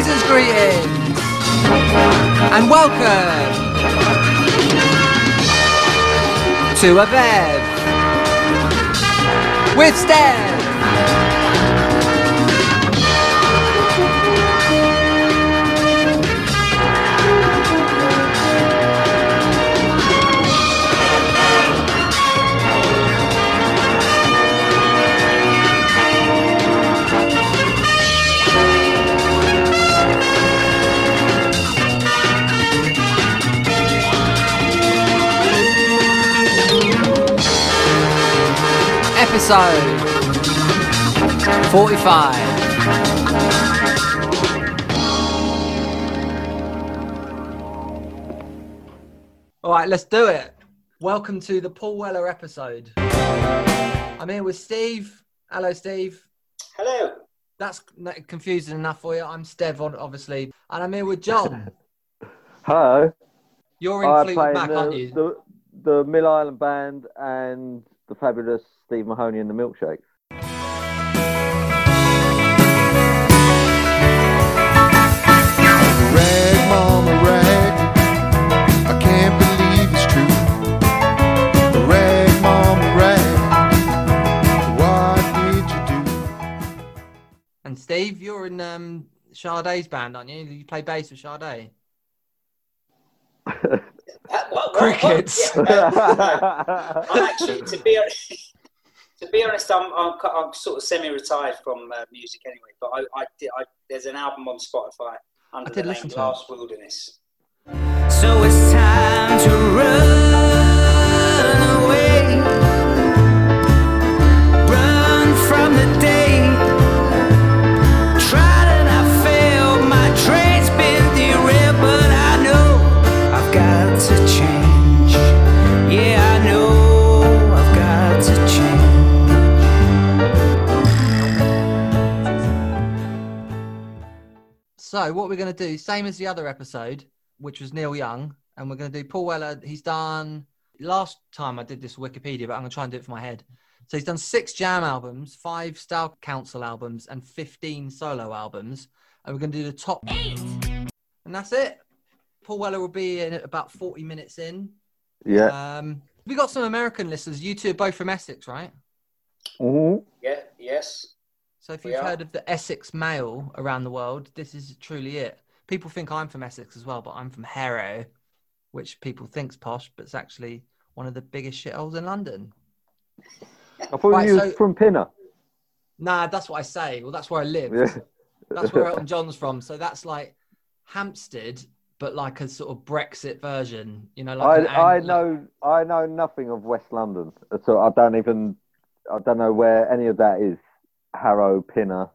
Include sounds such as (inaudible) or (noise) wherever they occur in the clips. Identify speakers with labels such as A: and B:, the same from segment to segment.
A: Season's greetings and welcome to a Bev with Stev. Episode 45. All right, let's do it. Welcome to the Paul Weller episode. I'm here with Steve. Hello, Steve.
B: Hello.
A: That's confusing enough for you. I'm Stev, on- obviously, and I'm here with John. (laughs)
C: Hello.
A: You're in
C: I
A: Fleetwood Mac,
C: the,
A: aren't you?
C: the, the Mill Island Band and the fabulous Steve Mahoney and the Milshakes.
D: Rag, mama, rag. I can't believe it's true. Rag, mama, rag. What did you do?
A: And Steve, you're in um, Sade's band, aren't you? You play bass with Sade. (laughs)
B: Uh, what- what-
A: Crickets.
B: what- yeah, uh, (laughs) I'm actually, to be honest, to be honest, I'm, I'm, I'm sort of semi-retired from uh, music anyway. But I, I, did, I, there's an album on Spotify under
A: I did
B: the
A: listen
B: name
A: to it.
B: Last Wilderness.
E: So it's time to run
A: what we're going to do, same as the other episode, which was Neil Young, and we're going to do Paul Weller. He's done last time I did this Wikipedia, but I'm going to try and do it for my head. So he's done six Jam albums, five Style Council albums, and 15 solo albums, and we're going to do the top eight, and that's it. Paul Weller will be in at about 40 minutes in.
C: yeah.
A: Um, we got some American listeners. You two are both from Essex, right?
C: Mm-hmm.
B: Yeah. Yes.
A: So if you've heard of the Essex Mail around the world, this is truly it. People think I'm from Essex as well, but I'm from Harrow, which people think's posh, but it's actually one of the biggest shitholes in London.
C: I thought
A: Right,
C: you
A: so-
C: from Pinner.
A: Nah, that's what I say. Well, that's where I live.
C: Yeah.
A: That's where Elton (laughs) John's from. So that's like Hampstead, but like a sort of Brexit version. You know,
C: I,
A: like
C: I
A: ang-
C: know I know nothing of West London, so I don't even I don't know where any of that is. Harrow, Pinner.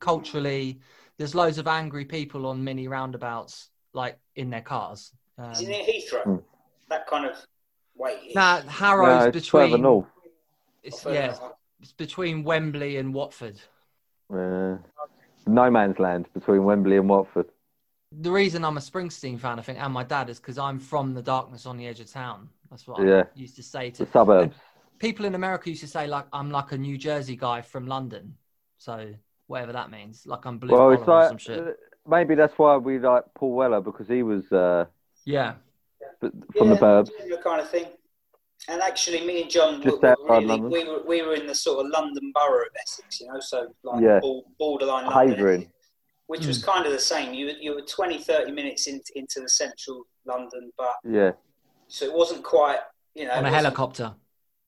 A: culturally. There's loads of angry people on mini roundabouts, like in their cars. Um,
B: Isn't it Heathrow?
C: Hmm.
B: That kind of way.
A: nah, Harrow's
C: No, it's further
A: between.
C: north.
A: It's, yeah, it's between Wembley and Watford.
C: Uh, no man's land between Wembley and Watford.
A: The reason I'm a Springsteen fan, I think, and my dad is because I'm from the darkness on the edge of town. That's what
C: Yeah.
A: I used to say to
C: The suburbs.
A: People in America. Used to say like I'm like a New Jersey guy from London, so whatever that means, like I'm blue
C: Well,
A: collar
C: it's
A: or
C: like
A: some shit.
C: uh, maybe that's why we like Paul Weller because he was uh,
A: Yeah,
C: b- from the burbs.
B: Similar kind of thing. And actually, me and John,
C: Just
B: were, were really, we were we were in the sort of London borough of Essex, you know, so like
C: Yeah.
B: bor- borderline London,
C: Havering.
B: which
A: Hmm.
B: was kind of the same. You were- you were 20, 30 minutes in, into the central London, but
C: Yeah,
B: so it wasn't quite, you know,
A: on a helicopter.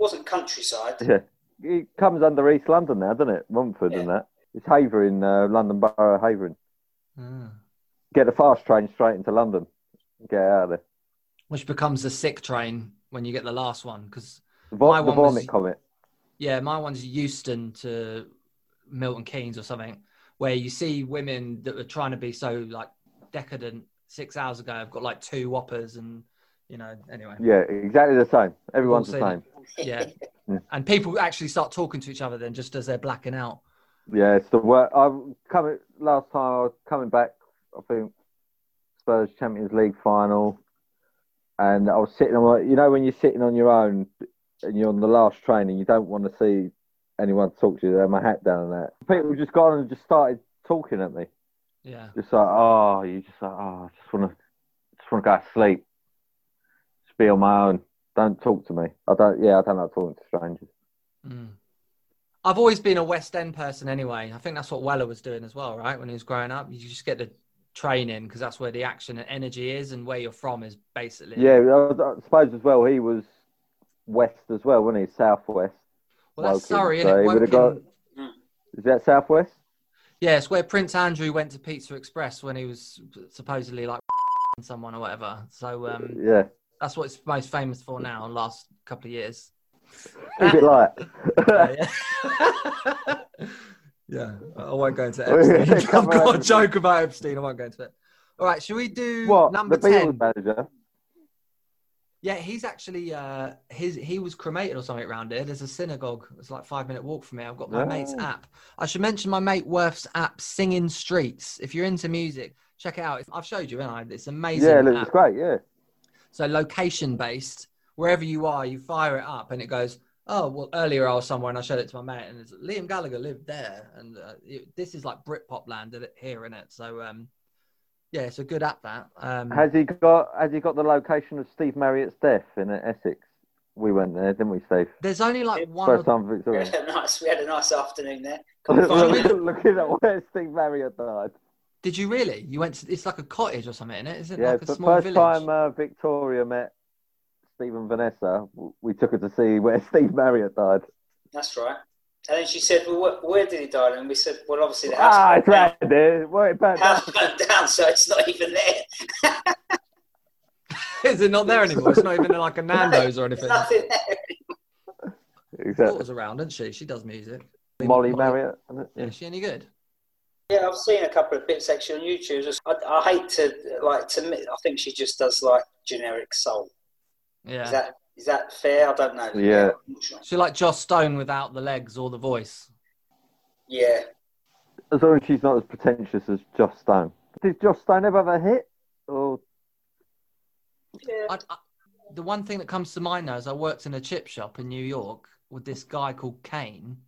B: Wasn't countryside.
C: yeah. It comes under East London now, doesn't it? Romford and
B: Yeah.
C: that. It's Havering, uh, London Borough, Havering.
A: Ah.
C: Get the fast train straight into London. Get out of there.
A: Which becomes the sick train when you get the last one because
C: vo-
A: My
C: the
A: one was-
C: comet.
A: Yeah, my one's Euston to Milton Keynes or something, where you see women that are trying to be so like decadent six hours ago I've got like two whoppers and you know anyway
C: Yeah, exactly the same. Everyone's the same.
A: yeah (laughs)
C: Yeah.
A: and people actually start talking to each other then just as they're blacking out
C: Yeah, it's the work. I'm coming last time I was coming back. I think Spurs Champions League final, and I was sitting on. You know when you're sitting on your own and you're on the last train and you don't want to see anyone talk to you. They have my hat down and that. People just got on and just started talking at me.
A: Yeah.
C: Just like, oh, you just like, oh, I just want to, just want to go to sleep. Just be on my own. Don't talk to me. I don't. Yeah, I don't like talking to strangers.
A: Mm. I've always been a West End person anyway. I think that's what Weller was doing as well, right? When he was growing up, you just get the training because that's where the action and energy is, and where you're from is basically.
C: Yeah, I, I suppose as well. He was west as well, wasn't he? Southwest.
A: Well, that's
C: Woking,
A: sorry,
C: so he
A: innit?
C: would've got- Is that southwest?
A: Yeah, it's where Prince Andrew went to Pizza Express when he was supposedly like (laughs) someone or whatever. So um,
C: Yeah.
A: That's what it's most famous for now. in the Last couple of years.
C: Who's it like?
A: yeah, yeah. (laughs) Yeah, I won't go into (laughs) Epstein. (laughs) I've got a joke about Epstein. I won't go into it. All right, should we do
C: what?
A: number ten?
C: Manager?
A: Yeah, he's actually uh his he was cremated or something around here. There's a synagogue. It's like five minute walk from me. I've got my
C: Oh.
A: mate's app. I should mention my mate Worth's app, Singing Streets. If you're into music, check it out. I've showed you, haven't I? It's amazing.
C: Yeah, it looks
A: app.
C: great. Yeah.
A: So location based, wherever you are, you fire it up and it goes. Oh well, earlier I was somewhere and I showed it to my mate and it's Liam Gallagher lived there and uh, it, this is like Britpop land in it- here in it. So um, yeah, it's a good app that. Um,
C: Has he got? Has he got the location of Steve Marriott's death in Essex? We went there, didn't we, Steve?
A: there's only like one.
C: First time for (laughs)
B: We had a nice, we had a nice afternoon there. (laughs) Couldn't
C: Look-
B: find
C: look-
B: it.
C: Looking at where Steve Marriott died.
A: Did you really? You went to? It's like a cottage or something, isn't it? Is it
C: Yeah,
A: like a
C: the
A: small
C: first
A: village?
C: time uh, Victoria met Steve and Vanessa, we took her to see where (laughs) Steve Marriott died.
B: That's right. And then she said, "Well, where, where did he die?" And we said, "Well, obviously the house
C: Ah, it's right there. Where it burnt down.
B: House burnt down, so it's not even there. (laughs)
A: Is it not there anymore? It's not even like a (laughs) Nando's or
B: There's
A: anything.
B: nothing there.
C: Exactly.
A: Daughter's around, isn't she? She does music.
C: Mollie Marriott. isn't it?
A: Yeah, is she any good?
B: Yeah, I've seen a couple of bits actually on YouTube. Just- I, I hate to like to. admit- I think she just does like generic soul.
A: Yeah.
B: Is that is that fair? I don't know.
C: Yeah.
B: I'm sure.
A: She like Joss Stone without the legs or the voice.
B: Yeah.
C: As long as she's not as pretentious as Joss Stone. Did Joss Stone ever have a hit? Or
B: Yeah.
A: I, I, the one thing that comes to mind now is I worked in a chip shop in New York with this guy called Kane,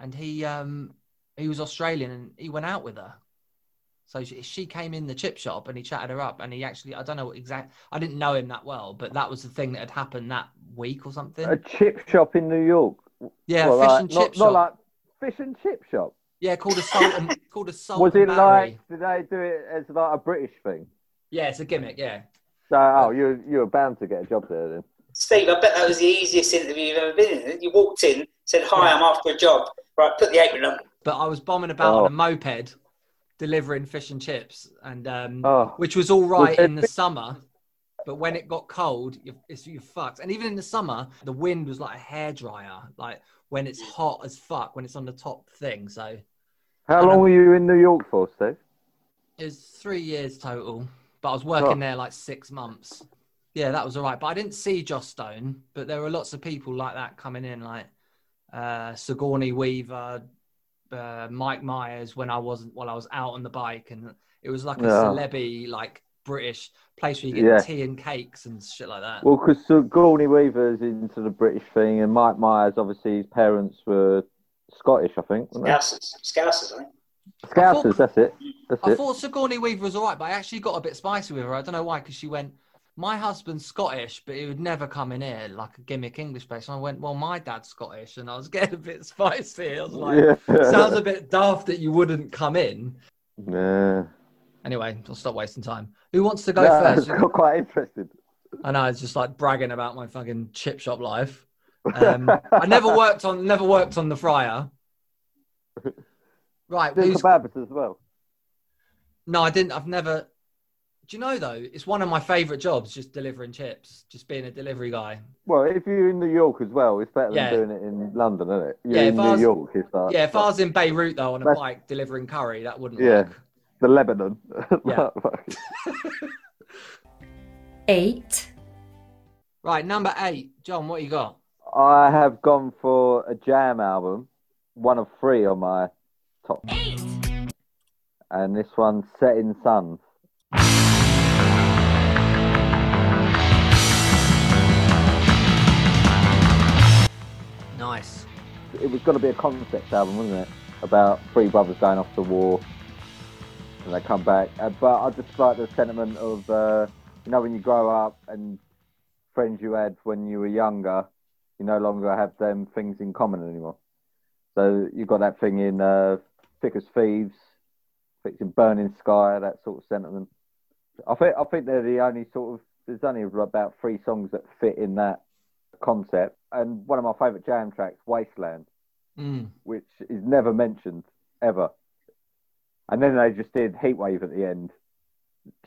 A: and he um he was Australian and he went out with her. So she, she came in the chip shop and he chatted her up and he actually I don't know what exact I didn't know him that well, but that was the thing that had happened that week or something.
C: a chip shop in New York?
A: yeah,
C: Well,
A: fish
C: like,
A: and
C: not,
A: chip
C: not
A: shop.
C: like fish and chip shop.
A: Yeah, called a salt and (laughs) called a salt.
C: Was it
A: battery.
C: like? Did they do it as like a British thing?
A: Yeah, it's a gimmick. Yeah.
C: So, oh, you you were bound to get a job there then.
B: Steve, I bet that was the easiest interview you've ever been in. You walked in, said, "Hi, I'm after a job." Right, put the apron on.
A: But I was bombing about
C: Oh.
A: on a moped, delivering fish and chips, and um,
C: Oh,
A: which was all right in the summer. But when it got cold, you, it's, you're fucked. And even in the summer, the wind was like a hairdryer. Like when it's hot as fuck, when it's on the top thing. So
C: how long were you in New York for, Steve?
A: it was three years total. But I was working
C: Oh.
A: there like six months. Yeah, that was all right. But I didn't see Joss Stone. But there were lots of people like that coming in, like uh, Sigourney Weaver, uh, Mike Myers. When I wasn't, while I was out on the bike, and it was like a
C: Yeah.
A: celebi, like British place where you get
C: Yeah.
A: tea and cakes and shit like that.
C: Well, because Sigourney Weaver's into the British thing, and Mike Myers, obviously, his parents were Scottish, I think. weren't they?
B: Scousers, Scousers, I think.
C: Scousers, that's it. That's
A: I
C: it.
A: thought Sigourney Weaver was all right, but I actually got a bit spicy with her. I don't know why, because she went, "My husband's Scottish, but he would never come in here like a gimmick English place." And I went, "Well, my dad's Scottish," and I was (laughs) getting a bit spicy. I was like,
C: yeah.
A: "Sounds a bit daft that you wouldn't come in."
C: yeah.
A: Anyway, I'll stop wasting time. Who wants to go
C: No,
A: first?
C: I got quite interested.
A: I know it's just like bragging about my fucking chip shop life. Um, I never (laughs) worked on never worked on the fryer. (laughs) Right,
C: Doing
A: who's,
C: as well.
A: no, I didn't. I've never. Do you know though? It's one of my favourite jobs, just delivering chips, just being a delivery guy.
C: Well, if you're in New York as well, it's better
A: Yeah.
C: than doing it in London, isn't it? You're
A: Yeah,
C: in
A: if I
C: New
A: was-
C: York, it's like
A: Yeah, if I was in Beirut though on a bike delivering curry, that wouldn't
C: Yeah.
A: work.
C: the Lebanon. (laughs)
A: Yeah. (laughs)
F: eight,
A: Right, number eight, John. What you got?
C: I have gone for a Jam album, one of three on my top,
F: eight,
C: and this one's Setting
A: Sons.
C: It was going to be a concept album, wasn't it? About three brothers going off to war. and they come back. Uh, but I just like the sentiment of uh, you know when you grow up and friends you had when you were younger, you no longer have them things in common anymore. So you've got that thing in uh, Thick as Thieves, fixing Burning Sky, that sort of sentiment. I think I think they're the only sort of there's only about three songs that fit in that concept. And one of my favourite jam tracks, Wasteland,
A: Mm.
C: which is never mentioned ever. And then they just did Heatwave at the end,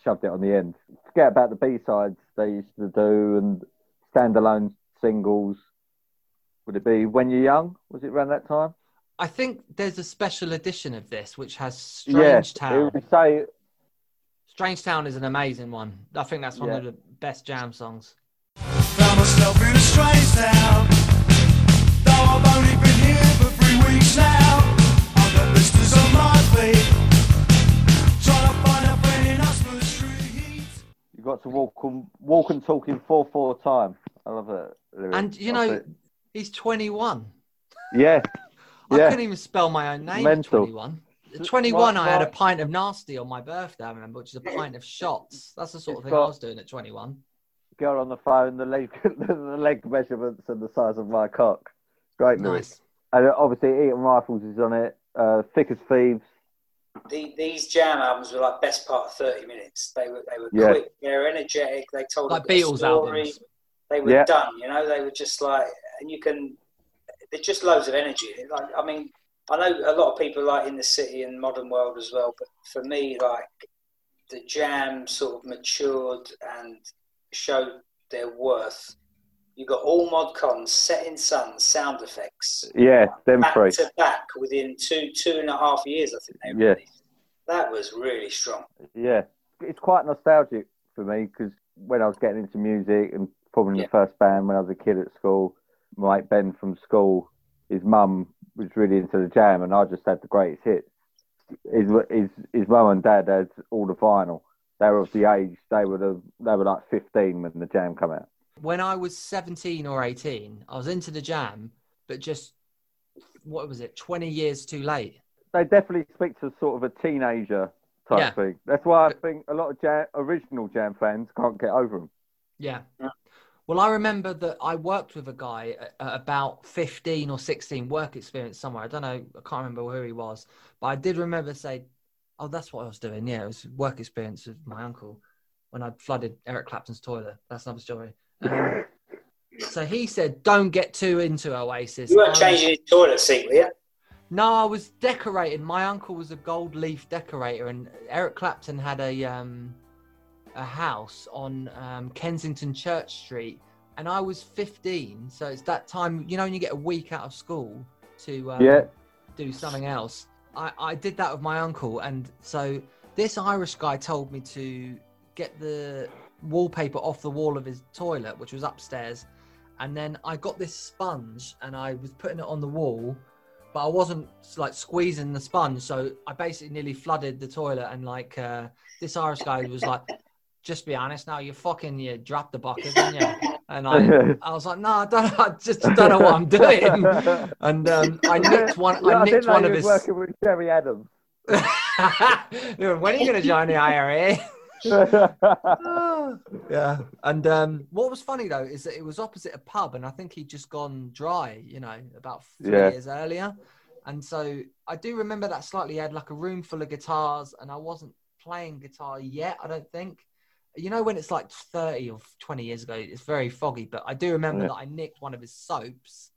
C: shoved it on the end. Forget about the B sides they used to do and standalone singles. Would it be When You're Young? Was it around that time?
A: I think there's a special edition of this which has
C: Yeah,
A: Strange
C: it
A: Town.
C: would say
A: Strange Town is an amazing one. I think that's one
C: Yeah.
A: of the best jam songs.
C: Walk and walk and talk in four four time. I love it. lyric.
A: And you know,
C: think-
A: he's 21.
C: yeah,
A: I
C: Yeah.
A: couldn't even spell my own name.
C: Mental.
A: Twenty one. Twenty
C: one.
A: I had a pint of nasty on my birthday. I remember, which is a pint of shots. That's the sort of
C: It's
A: thing I was doing at 21.
C: Girl on the phone, the leg, (laughs) the leg measurements and the size of my cock. Great lyric.
A: Nice.
C: And obviously, Eton Rifles is on it. Uh, Thick as Thieves.
B: The, these jam albums were like best part of 30 minutes. They were they were
C: Yeah.
B: quick, they were energetic, they told
A: Like
B: a good
A: Beatles
B: story.
A: albums.
B: They were
C: Yeah.
B: done, you know, they were just like and you can there's just loads of energy. Like I mean, I know a lot of people like in the city and modern world as well, but for me like the jam sort of matured and showed their worth. You got all mod cons, setting sons, sound affects,
C: Yeah, them
B: back
C: three.
B: to back within two two and a half years. I think they
C: Yeah.
B: released. That was really strong.
C: Yeah, it's quite nostalgic for me because when I was getting into music and forming
B: Yeah.
C: the first band when I was a kid at school, mate Ben from school, his mum was really into the jam, and I just had the greatest hits. His his his mum and dad had all the vinyl. They were of the age they were the, they were like fifteen when the jam came out.
A: When I was 17 or 18, I was into the jam, but just, what was it, 20 years too late.
C: They definitely speak to sort of a teenager type
A: Yeah.
C: thing. That's why I think a lot of jam, original jam fans can't get over them.
A: Yeah.
B: Yeah.
A: Well, I remember that I worked with a guy at, at about 15 or 16, work experience somewhere. I don't know, I can't remember who he was, but I did remember say, oh, that's what I was doing. Yeah, it was work experience with my uncle when I flooded Eric Clapton's toilet. That's another story. Um, so he said, don't get too into Oasis.
B: You weren't
A: Um,
B: changing his toilet seat, were you?
A: no, I was decorating. My uncle was a gold leaf decorator, and Eric Clapton had a um, a house on um, Kensington Church Street, and I was 15. So it's that time, you know, when you get a week out of school to um,
C: Yeah.
A: do something else. I, I did that with my uncle, and so this Irish guy told me to get the wallpaper off the wall of his toilet, which was upstairs, and then I got this sponge and I was putting it on the wall, but I wasn't like squeezing the sponge, so I basically nearly flooded the toilet. And like uh, this Irish guy was like, "Just be honest now, you fucking you dropped the bucket, didn't you?" (laughs) And I, I was like, "No, I don't. I just don't know what I'm (laughs) doing." And um, I (laughs) nicked one.
C: Yeah,
A: I nicked
C: know
A: one of
C: was
A: his.
C: working with Gerry Adams.
A: when are you going to join the IRA? yeah. And um, what was funny though is that it was opposite a pub, and I think he'd just gone dry, you know, about three
C: Yeah.
A: years earlier. And so I do remember that slightly. He had like a room full of guitars, and I wasn't playing guitar yet. I don't think. You know, when it's like 30 or 20 years ago, it's very foggy. But I do remember
C: Yeah.
A: that I nicked one of his soaps,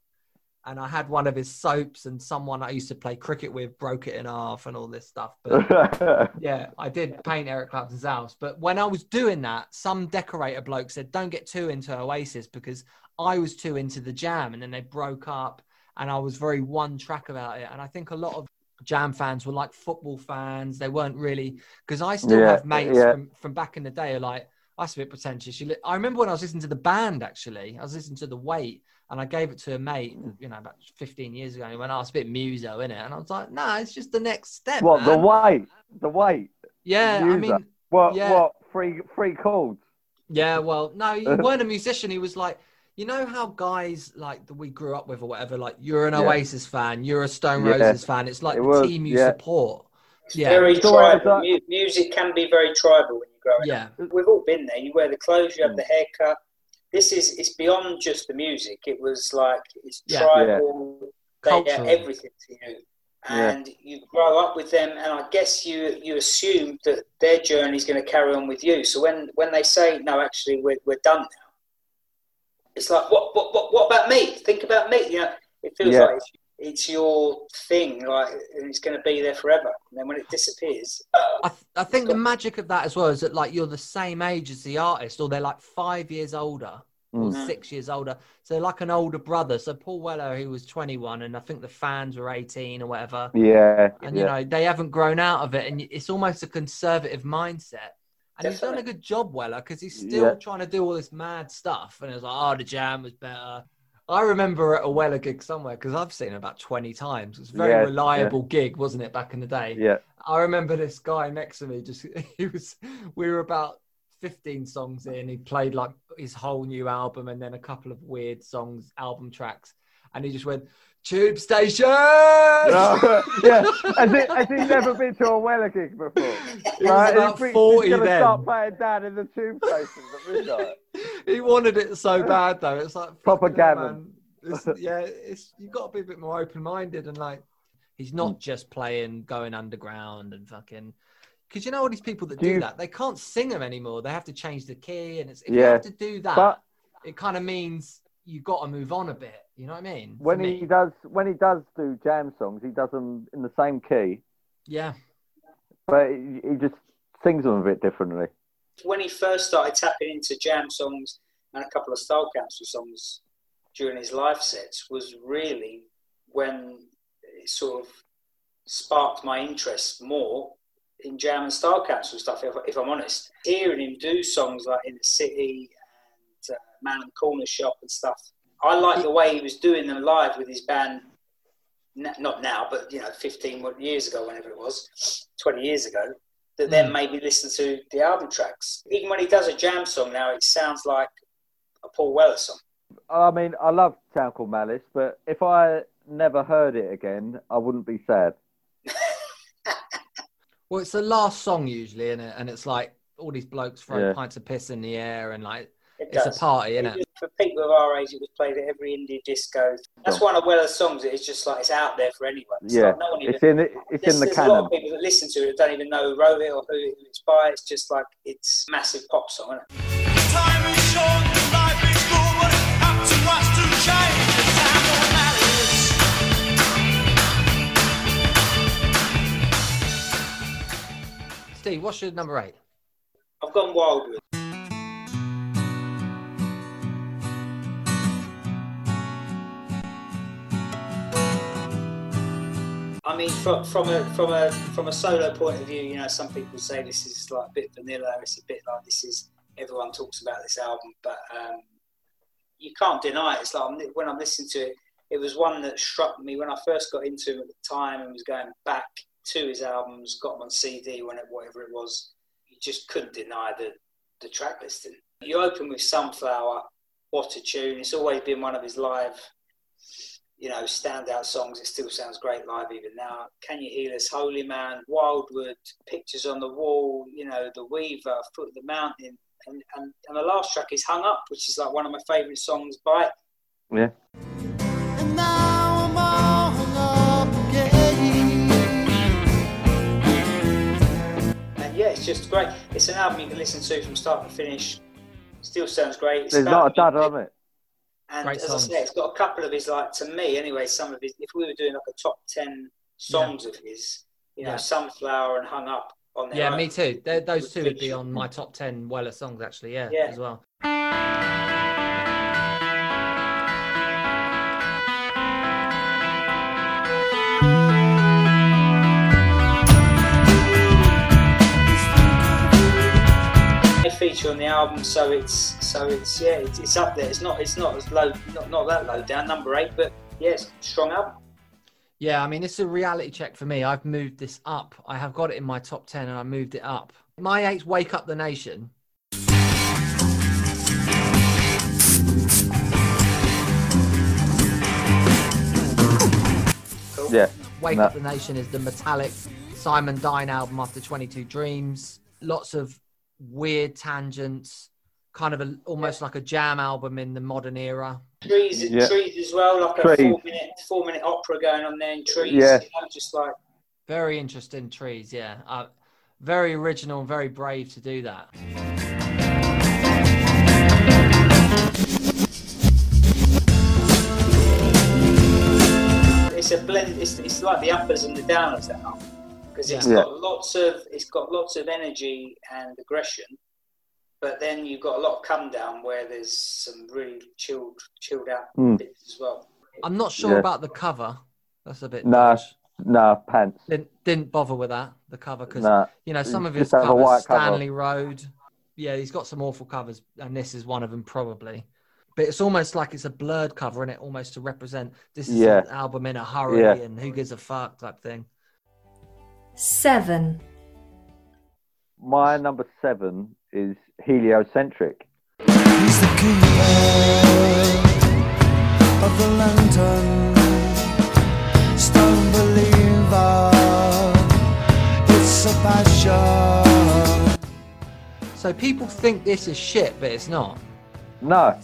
A: and I had one of his soaps, and someone I used to play cricket with broke it in half, and all this stuff. But (laughs) yeah, I did paint Eric Clapton's house. But when I was doing that, some decorator bloke said, don't get too into Oasis because I was too into the jam. And then they broke up and I was very one track about it. And I think a lot of jam fans were like football fans. They weren't really, because I still
C: Yeah,
A: have mates
C: yeah.
A: from, from back in the day who like, that's a bit pretentious. You li- I remember when I was listening to the band, actually, I was listening to The Weight and I gave it to a mate, hmm. you know, about 15 years ago. And he went, oh, it's a bit muso, innit? And I was like, no, it's just the next step.
C: what the
A: man."
C: weight? The weight?
A: Yeah, I mean,
C: What?
A: Yeah.
C: What? Three three chords?
A: yeah, well, no, he (laughs) weren't a musician. He was like, you know how guys like that we grew up with or whatever, like you're an
C: Yeah.
A: Oasis fan, you're a Stone
C: Yeah.
A: Roses fan. It's like
C: It
A: the
C: was,
A: team you
C: yeah.
A: support. Yeah.
B: very
C: It's
B: tribal.
C: like-
B: Mu- music can be very tribal when you're growing
A: Yeah.
B: up. We've all been there. You wear the clothes, you have
C: Mm.
B: the haircut. This is it's beyond just the music. It was like it's
A: Yeah.
B: tribal. They are
A: Cultural.
B: everything to you.
C: Yeah.
B: And you grow up with them, and I guess you you assume that their journey is going to carry on with you. So when, when they say no, actually we're, we're done now, it's like what, what what what about me? Think about me. You know, it feels
C: Yeah.
B: like it's, it's your thing, like and it's going to be there forever. And then when it disappears,
A: I, th- I think the magic of that as well is that like you're the same age as the artist, or they're like five years older or
C: Mm.
A: six years older. So they're like an older brother. So Paul Weller, who was 21, and I think the fans were 18 or whatever.
C: Yeah,
A: And
C: yeah.
A: you know they haven't grown out of it, and it's almost a conservative mindset. And he's done a good job, Weller, because he's still
C: Yeah.
A: trying to do all this mad stuff. And it's like, oh, the jam was better. I remember at a Weller gig somewhere because I've seen it about 20 times. It was a very
C: Yeah,
A: reliable gig, wasn't it, back in the day?
C: yeah.
A: I remember this guy next to me. Just (laughs) he was. We were about fifteen songs in. He played like his whole new album and then a couple of weird songs, album tracks, and he just went Tube Station. (laughs)
C: No, yeah. Has he, never been to a Weller gig before?
A: He was
C: Right,
A: about
C: he thinks
A: 40
C: he's
A: then.
C: start playing down in the tube stations at midnight.
A: he wanted it so bad though. It's like
C: Proper gammon.
A: It's, (laughs) yeah, it's you've got to be a bit more open minded and like he's not
C: Hmm.
A: just playing going underground and fucking. Because you know all these people that
C: Do
A: do,
C: you-
A: that, they can't sing them anymore. They have to change the key, and it's if you have to do that,
C: But
A: it kind of means you've got to move on a bit. You know what I mean?
C: When
A: me.
C: he does when he does do jam songs, he does them in the same key,
A: yeah,
C: but he, he just sings them a bit differently.
B: when he first started tapping into jam songs and a couple of Style Council songs during his live sets was really when it sort of sparked my interest more in jam and Style Council stuff, if, if I'm honest. Hearing him do songs like In the City and uh, Man in the Corner Shop and stuff, I like the way he was doing them live with his band. Not now, but you know, 15 years ago, whenever it was, 20 years ago that then hmm. made me listen to the album tracks. Even when he does a jam song now, it sounds like a Paul Weller song.
C: I mean, I love Town Called Malice, but if I never heard it again, I wouldn't be sad. (laughs)
A: well, it's the last song usually, isn't it? And it's like all these blokes throw
C: Yeah.
A: pints of piss in the air, and like
B: It
A: it's
B: does.
A: a party,
B: It
A: isn't it?
B: was- for people of our age, it was played at every indie disco. That's
C: Sure.
B: one of Weller's songs. It's just like it's out there for anyone. It's
C: Yeah,
B: like no one even.
C: it's in it, it's in the
B: there's a lot
C: canon.
B: of people that listen to it don't even know who wrote it or who who it's by. It's just like it's a massive pop song. Isn't it?
F: Time is short, life is cool, but it's up to us to change. The time won't matter.
A: Steve, what's your number eight?
B: I've gone Wildwood. I mean, from, from a from a from a solo point of view, you know, some people say this is like a bit vanilla. It's a bit like this is everyone talks about this album, but um, you can't deny it. It's like when I'm listening to it, it was one that struck me when I first got into him at the time and was going back to his albums, got them on CD, when it, whatever it was. You just couldn't deny the the track listing. You open with Sunflower, what a tune! It's always been one of his live, you know, standout songs. It still sounds great live even now. Can You Heal Us, Holy Man, Wildwood, Pictures on the Wall, you know, The Weaver, Foot of the Mountain, and, and, and the last track is Hung Up, which is like one of my favourite songs by it.
C: Yeah.
D: And now I'm all hung up again.
B: And yeah, it's just great. It's an album you can listen to from start to finish. Still sounds great. It's
C: There's not a dud on it.
B: And
A: Great
B: as
A: songs.
B: I say, it's got a couple of his, like, to me anyway, some of his, if we were doing like a top 10 songs of his, you know,
A: Yeah.
B: Sunflower and Hung Up on their
A: Yeah,
B: own.
A: me too. They're, those two would be on my top ten Weller songs, actually. Yeah,
B: Yeah.
A: as well.
B: Feature on the album, so it's, so it's, yeah, it's, it's up there. It's not, it's not as low, not, not that low down, number eight, but yes, strong album.
A: Yeah, I mean, it's a reality check for me. I've moved this up. I have got it in my top 10 and I moved it up. My eight's Wake Up the Nation.
B: Cool.
C: Yeah.
A: Wake
C: No.
A: Up the Nation is the metallic Simon Dine album after 22 Dreams. Lots of weird tangents, kind of a, almost like a jam album in the modern era.
B: Trees,
C: Yeah.
B: trees as well, like a four minute, four minute opera going on there in trees.
C: Yeah.
B: You know, just like
A: Very interesting trees, yeah. Uh, very original and very brave to do that.
B: it's a blend. It's, it's like the uppers and the downers that album because it's
C: Yeah.
B: got lots of it's got lots of energy and aggression, but then you've got a lot of come down where there's some really chilled chilled out
C: Mm.
B: bits as well.
A: I'm not sure
C: Yeah.
A: about the cover. That's a bit.
C: Nah.
A: dodge.
C: Nah, pants.
A: Didn't, didn't bother with that, the cover, because
C: Nah.
A: you know some of
C: Just
A: his
C: have a
A: covers,
C: white cover.
A: Stanley Road. Yeah, he's got some awful covers, and this is one of them probably. But it's almost like it's a blurred cover, and it almost to represent this is
C: Yeah.
A: an album in a hurry
C: Yeah.
A: and who gives a fuck type thing.
G: Seven.
C: My number seven is heliocentric.
F: He's the keeper of the lantern, stone believer. It's a passion.
A: So people think this is shit, but it's not.
C: No,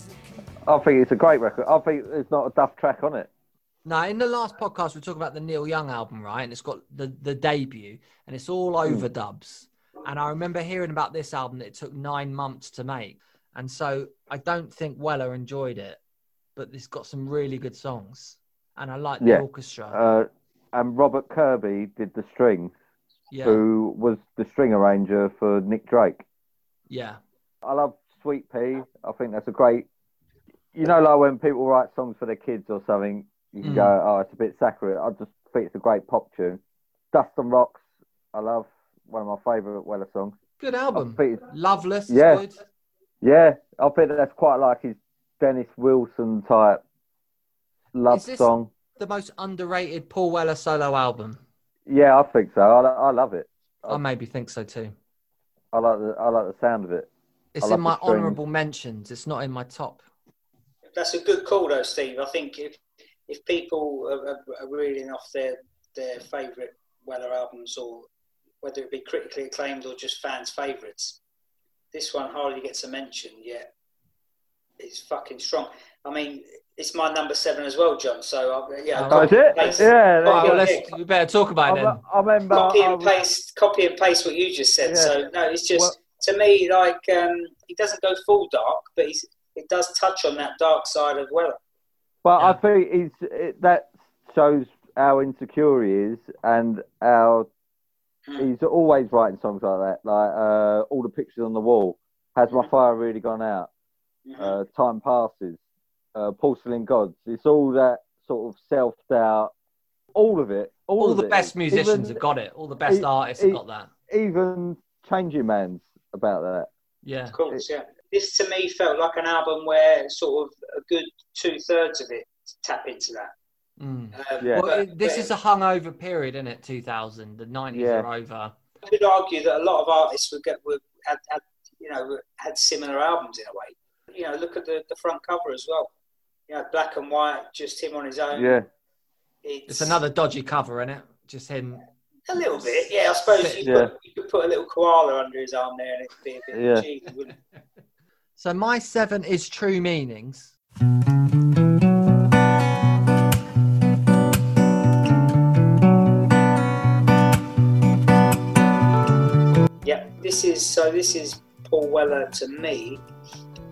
C: I think it's a great record. I think there's not a duff track on it.
A: Now, in the last podcast, we talked about the Neil Young album, right? And it's got the, the debut, and it's all overdubs. And I remember hearing about this album that it took nine months to make. And so I don't think Weller enjoyed it, but it's got some really good songs. And I like the
C: Yeah.
A: orchestra.
C: Uh, and Robert Kirby did the strings,
A: yeah.
C: who was the string arranger for Nick Drake.
A: Yeah.
C: I love Sweet Pea. I think that's a great. You know, like when people write songs for their kids or something, you can
A: Mm.
C: go, "Oh, it's a bit saccharine." I just think it's a great pop tune. Dust and Rocks. I love one of my favourite Weller songs.
A: Good
C: I
A: album.
C: think it's-
A: Loveless
C: Yeah.
A: good.
C: yeah, I think that's quite like his Dennis Wilson type love
A: Is this-
C: song.
A: The most underrated Paul Weller solo album.
C: Yeah, I think so. I, I love it.
A: I maybe think so too.
C: I like the I like the sound of it.
A: It's in my honourable mentions. It's not in my top.
B: That's a good call though, Steve. I think if if people are, are, are reading off their their favourite Weller albums or whether it be critically acclaimed or just fans' favourites, this one hardly gets a mention yet. It's fucking strong. I mean, it's my number seven as well, John. So I, yeah,
A: Oh,
C: Oh, is
B: copy
C: it?
B: paste-
C: Yeah.
A: Well, let's, we better talk about it then.
C: I, I remember.
B: copy
C: I
B: and paste, copy and paste what you just said.
C: Yeah.
B: So no, it's just
C: Well-
B: to me like um, he doesn't go full dark, but he's it does touch on that dark side of Weller.
C: But I think he's it, that shows how insecure he is and how
B: Hmm.
C: he's always writing songs like that. Like uh, all the pictures on the wall. Has my
B: Mhm.
C: fire really gone out?
B: Mhm.
C: Uh, time passes. Uh, porcelain gods. It's all that sort of self doubt. All of it. All,
A: All
C: of
A: the
C: it.
A: best musicians
C: Even-
A: have got it. All the best
C: e-
A: artists
C: e-
A: have got that.
C: Even changing man's about that.
A: Yeah.
B: Of course, yeah. This to me felt like an album where sort of a good two thirds of it tap into that.
A: Mm.
B: Um,
C: Yeah.
A: Well,
B: but-
A: this
B: but
A: is a hungover period, isn't it? 2000. The 90s
C: Yeah.
A: are over.
B: I could argue that a lot of artists would get would had, had you know had similar albums in a way. You know, look at the, the front cover as well. You know, black and white, just him on his own.
C: Yeah.
B: it's,
A: It's another dodgy cover, isn't it? Just him.
B: a little bit. Yeah, I suppose you,
C: Yeah.
B: Put, you could put a little koala under his arm there, and it'd be a bit
C: Yeah.
B: cheesy, wouldn't it? (laughs)
A: So my seven is True Meanings.
B: Yeah, this is so. This is Paul Weller to me.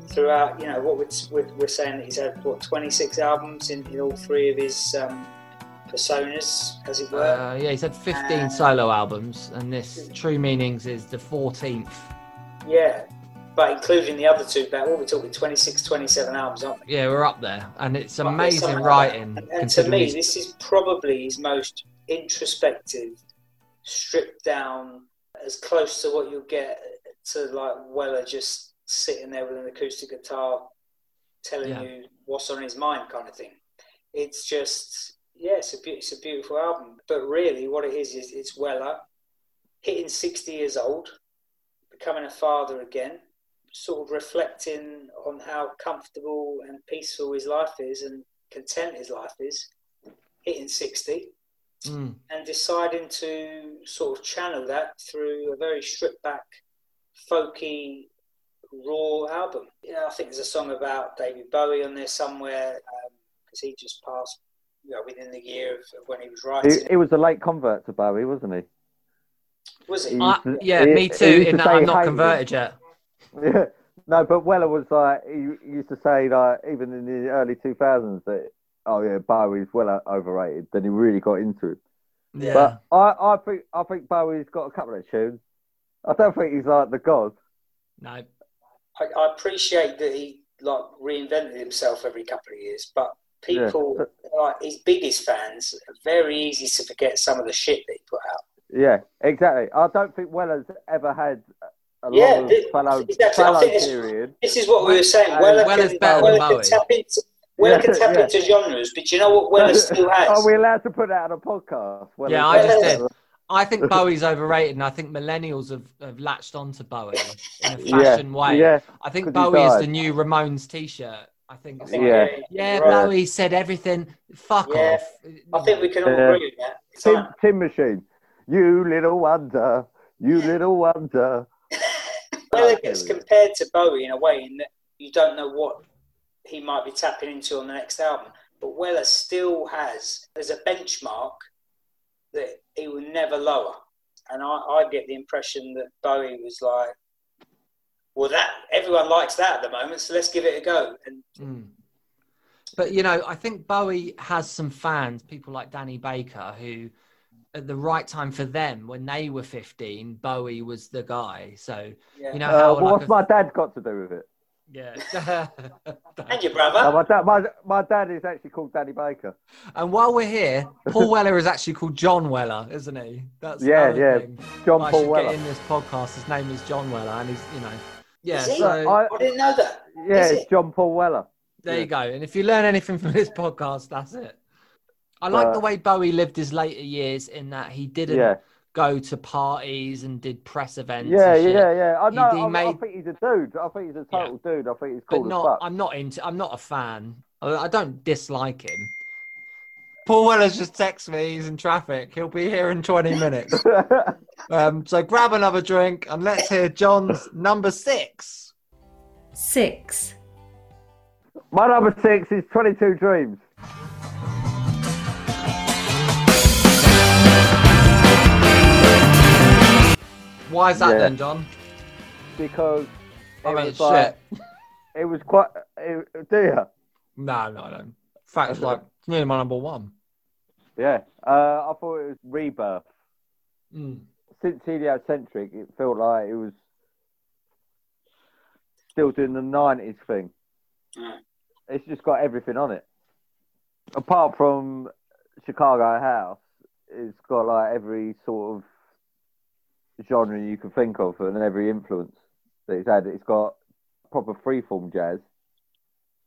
B: Throughout, you know, what we're, we're, saying that he's had what 26 albums in, in all three of his um, personas, as it were.
A: Uh, yeah, he's had 15
B: Uh,
A: solo albums, and this True Meanings is the 14th.
B: yeah, but including the other two, but what we're talking 26, 27 albums, aren't we?
A: Yeah, we're up there, and it's
B: But
A: amazing
B: like
A: writing.
B: And, and to me, this is probably his most introspective, stripped down, as close to what you'll get to like Weller just sitting there with an acoustic guitar, telling
A: Yeah.
B: you what's on his mind, kind of thing. It's just, yeah, it's a, beau- it's a beautiful album. But really, what it is is it's Weller hitting 60 years old, becoming a father again, sort of reflecting on how comfortable and peaceful his life is and content his life is, hitting 60,
A: Mm.
B: and deciding to sort of channel that through a very stripped back, folky, raw album. You know, I think there's a song about David Bowie on there somewhere because he just passed, you know, within the year of, of when he was writing.
C: He, he was a late convert to Bowie, wasn't he?
B: was it?
C: he-
A: I, yeah,
C: he-
A: me too.
C: used
A: In
C: to
A: that I'm not converted yet.
C: Yeah. (laughs) No, but Weller was like he used to say like even in the early two thousands that oh yeah Bowie's well overrated. Then he really got into it.
A: Yeah.
C: But I, I think I think Bowie's got a couple of tunes. I don't think he's like the god.
A: no.
B: I, I appreciate that he like reinvented himself every couple of years, but people like his biggest fans are very easy to forget some of the shit that he put out.
C: Yeah, exactly. I don't think Weller's ever had a
B: Yeah,
C: long
B: thi-
C: fallow,
B: exactly. I
C: fallow
B: think it's-
C: period.
B: This is what we were saying. Weller,
A: Weller's
B: can,
A: better than
B: can tap into Weller can tap
C: yeah.
B: into genres, but you know what Weller (laughs) still has?
C: Are we allowed to put out a podcast? Weller's
A: Yeah, I
B: just
A: did. I think Bowie's overrated, and I think millennials have, have latched onto Bowie in a (laughs)
C: Yeah,
A: fashion way.
C: yeah.
A: I think Bowie is the new Ramones T-shirt. I think.
B: I think,
A: like,
C: Yeah.
A: yeah,
B: right.
A: Bowie said everything. Fuck
B: Yeah.
A: off.
B: I think we can all agree with that. Tin,
C: Tin Machine. You little wonder. You little wonder.
B: Weller gets compared to Bowie in a way in that you don't know what he might be tapping into on the next album. But Weller still has, there's a benchmark that he will never lower. And I, I get the impression that Bowie was like, well, that everyone likes that at the moment, so let's give it a go. And
A: Mm. But you know, I think Bowie has some fans, people like Danny Baker, who at the right time for them, when they were 15, Bowie was the guy. So
B: yeah.
A: you know
C: Uh,
A: how
C: well,
A: like
C: what's
A: a-
C: my dad got to do with it?
A: yeah.
B: and your
C: No,
B: brother.
C: my, dad, my, my dad is actually called Danny Baker.
A: and while we're here, Paul (laughs) Weller is actually called John Weller, isn't he? That's
C: Yeah, yeah.
A: thing.
C: John
A: I
C: Paul Weller.
A: get in this podcast. His name is John Weller, and he's you know, yeah.
B: Is he?
A: So
C: I-
B: I didn't know that.
C: Yeah,
B: Is
C: it's
B: it?
C: John Paul Weller.
A: there
C: yeah.
A: you go. And if you learn anything from this (laughs) podcast, that's it. I like the way Bowie lived his later years in that he didn't
C: Yeah,
A: go to parties and did press events.
C: yeah, yeah, yeah. I
A: He-
C: know.
A: he
C: I, I
A: made-
C: think he's a dude. I think he's a total dude. I think he's
A: But
C: cool as
A: not,
C: fuck.
A: I'm not into. I'm not a fan. I, I don't dislike him. Paul Weller's just texted me. He's in traffic. He'll be here in 20 minutes. (laughs) Um, so grab another drink and let's hear John's number six.
G: Six.
C: My number six is 22 Dreams.
A: Why is that
C: Yeah.
A: then, John?
C: because
A: I
C: it
A: mean,
C: was like, (laughs) it was quite. It, do you?
A: No, no, no. In fact, it's like it's nearly my number one.
C: Yeah. Uh, I thought it was Rebirth.
A: Mm.
C: Since Heliocentric, it felt like it was still doing the 90s thing.
B: Mm.
C: It's just got everything on it. Apart from Chicago House, it's got like every sort of genre you can think of and every influence that it's had. It's got proper freeform jazz.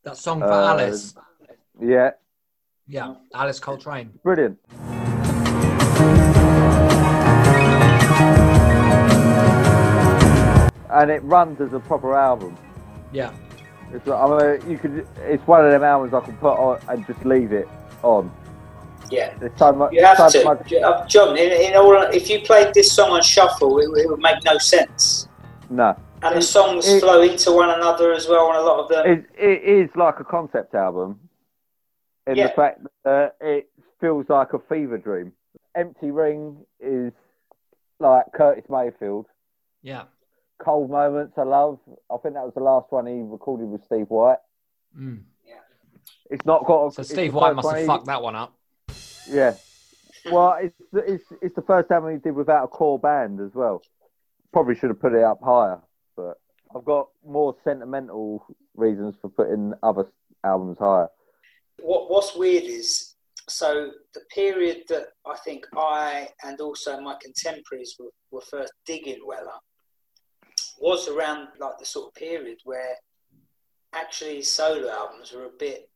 A: That song for
C: Uh,
A: Alice.
C: Yeah,
A: Yeah, Alice Coltrane.
C: brilliant. And it runs as a proper album.
A: Yeah.
C: It's like, I mean, you could. It's one of them albums I can put on and just leave it on.
B: Yeah.
C: There's so much.
B: You have
C: so
B: to,
C: much-
B: Uh, John. In, in all, if you played this song on shuffle, it, it would make no sense.
C: no,
B: And the songs
C: it-
B: flow into one another as well, and a lot of them.
C: it, it is like a concept album in
B: Yeah.
C: the fact that it feels like a fever dream. Empty Ring is like Curtis Mayfield.
A: Yeah.
C: Cold Moments, I love. I think that was the last one he recorded with Steve White.
A: Mm.
C: It's not got. A,
A: So Steve White must have fucked that one up.
C: Yeah. Well, it's it's it's the first time we did without a core band as well. Probably should have put it up higher, but I've got more sentimental reasons for putting other albums higher.
B: what what's weird is so the period that I think I and also my contemporaries were, were first digging Weller was around like the sort of period where actually solo albums were a bit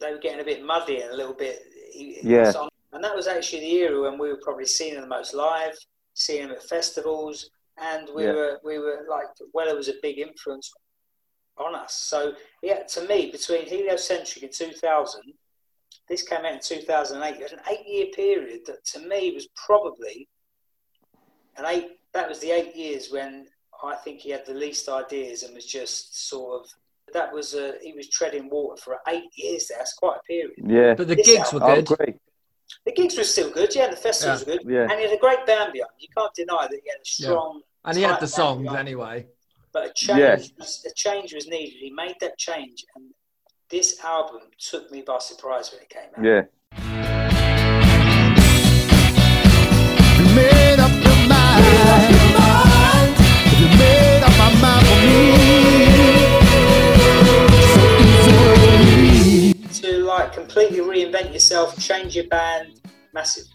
B: they were getting a bit muddy and a little bit he-
C: Yeah.
B: on- and that was actually the era when we were probably seeing him the most live seeing him at festivals and we
C: Yeah.
B: were we were like Weller was a big influence on us. So yeah, to me, between heliocentric and 2000, This came out in 2008. You had an eight-year period that, to me, was probably an eight. That was the eight years when I think he had the least ideas and was just sort of. That was a. He was treading water for eight years. That's quite a period.
C: Yeah,
A: But the
B: This
A: gigs were
C: I
A: good.
C: Oh, agree.
B: The gigs were still good. Yeah, the festivals were good.
C: Yeah.
B: And he had a great band behind. him. You can't deny that he had a strong.
A: And he had the songs
B: behind
A: anyway.
B: But a change,
C: Yeah.
B: a change was needed. He made that change, and this album took me by surprise when it came out.
C: Yeah.
B: Completely reinvent yourself, change your band, massive.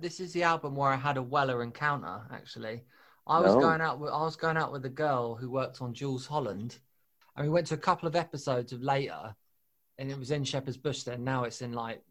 A: This is the album where I had a Weller encounter. Actually, I was
C: Oh.
A: going out. With, I was going out with a girl who worked on Jools Holland, and we went to a couple of episodes of later, and it was in Shepherd's Bush. Then now it's in like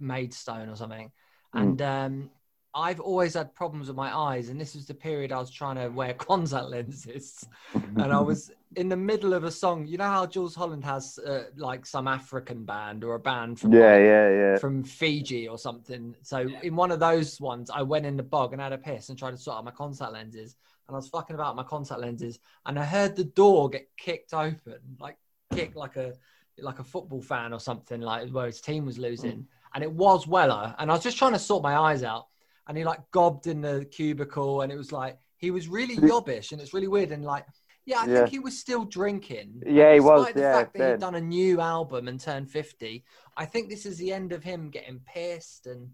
A: Maidstone or something. And um, I've always had problems with my eyes, and this was the period I was trying to wear (laughs) contact lenses, and I was in the middle of a song. You know how Jools Holland has uh, like some African band or a band from
C: Yeah,
A: like,
C: yeah, yeah.
A: from Fiji or something. So in one of those ones, I went in the bog and had a piss and tried to sort out my contact lenses. And I was fucking about my contact lenses, and I heard the door get kicked open, like kicked like a like a football fan or something, like where his team was losing. And it was Weller, and I was just trying to sort my eyes out. And he like gobbed in the cubicle, and it was like he was really yobbish, and it's really weird. And like, yeah, I
C: Yeah.
A: think he was still drinking.
C: Yeah, he was,
A: The
C: yeah,
A: fact that he'd done a new album and turned fifty, I think this is the end of him getting pissed and.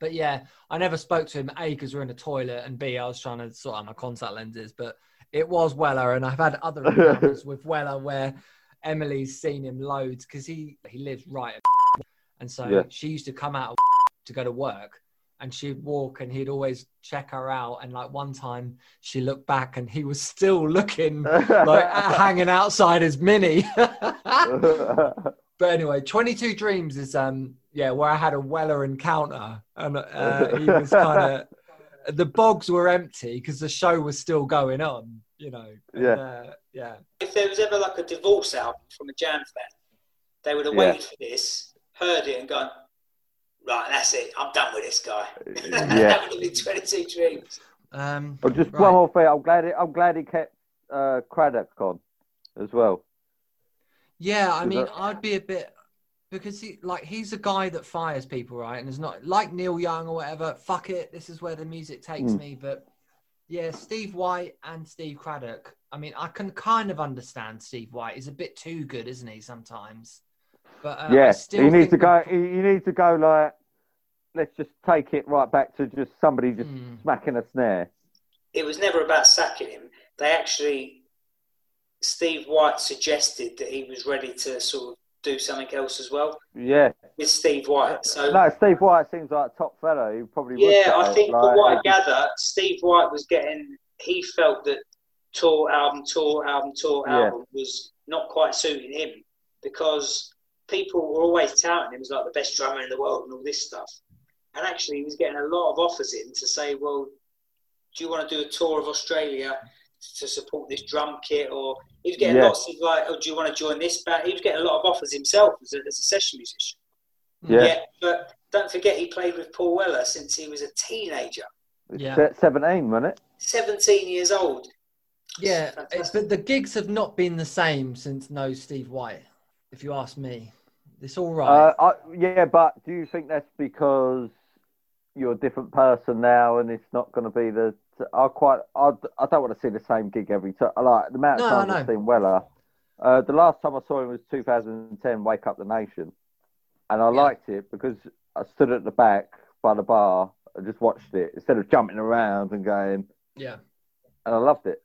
A: But yeah, I never spoke to him. A because we're in the toilet, and B I was trying to sort out my contact lenses. But it was Weller, and I've had other (laughs) encounters with Weller where Emily's seen him loads because he he lives right, at (laughs) and so
C: Yeah.
A: she used to come out (laughs) to go to work, and she'd walk, and he'd always check her out. And like one time, she looked back, and he was still looking like (laughs) hanging outside his mini. (laughs) but anyway, 22 Dreams is um yeah where I had a Weller encounter and uh, he was kind of (laughs) the bogs were empty because the show was still going on, you know. And,
C: Yeah.
A: uh, yeah.
B: If there was ever like a divorce album from a Jam fan, they would have
C: Yeah.
B: waited for this, heard it, and gone, right, that's it. I'm done with this guy.
C: Yeah. (laughs)
B: that would have been 22 Dreams.
A: Um,
C: Oh, just
A: right.
C: one more thing. I'm glad. It, I'm glad he kept uh, Cradock on as well.
A: Yeah, I mean,
C: that-
A: I'd be a bit because he like he's a guy that fires people, right? And it's not like Neil Young or whatever. Fuck it, this is where the music takes
C: Mm.
A: me. But yeah, Steve White and Steve Cradock. I mean, I can kind of understand Steve White. He's a bit too good, isn't he? Sometimes. But uh, I
C: yeah,
A: still
C: he needs
A: think
C: to go.
A: the-
C: He, he needs to go like. Let's just take it right back to just somebody just
A: Mm.
C: smacking a snare.
B: It was never about sacking him. They actually, Steve White suggested that he was ready to sort of do something else as well
C: Yeah.
B: with Steve White. So
C: No, Steve White seems like a top fellow. He probably would
B: Yeah,
C: go,
B: I think
C: like,
B: from what I gather, Steve White was getting. He felt that tour album, tour album, tour
C: Yeah.
B: album was not quite suiting him because people were always touting him as like the best drummer in the world and all this stuff. And actually, he was getting a lot of offers in to say, "Well, do you want to do a tour of Australia to support this drum kit?" Or he was getting
C: Yeah.
B: lots of like, "Oh, do you want to join this band?" He was getting a lot of offers himself as a, as a session musician.
C: Yeah.
B: but don't forget he played with Paul Weller since he was a teenager.
A: Yeah.
C: 17, wasn't it?
B: 17 years old.
A: Yeah, it's, but the gigs have not been the same since no Steve White. If you ask me, it's all right.
C: Uh, I, yeah, but do you think that's because you're a different person now, and it's not going to be the? I quite. I, I don't want to see the same gig every time. I like the amount
A: No,
C: of
A: I
C: times I've seen Weller. Uh, the last time I saw him was 2010, Wake Up the Nation, and I
A: Yeah.
C: liked it because I stood at the back by the bar and just watched it instead of jumping around and going,
A: yeah,
C: and I loved it.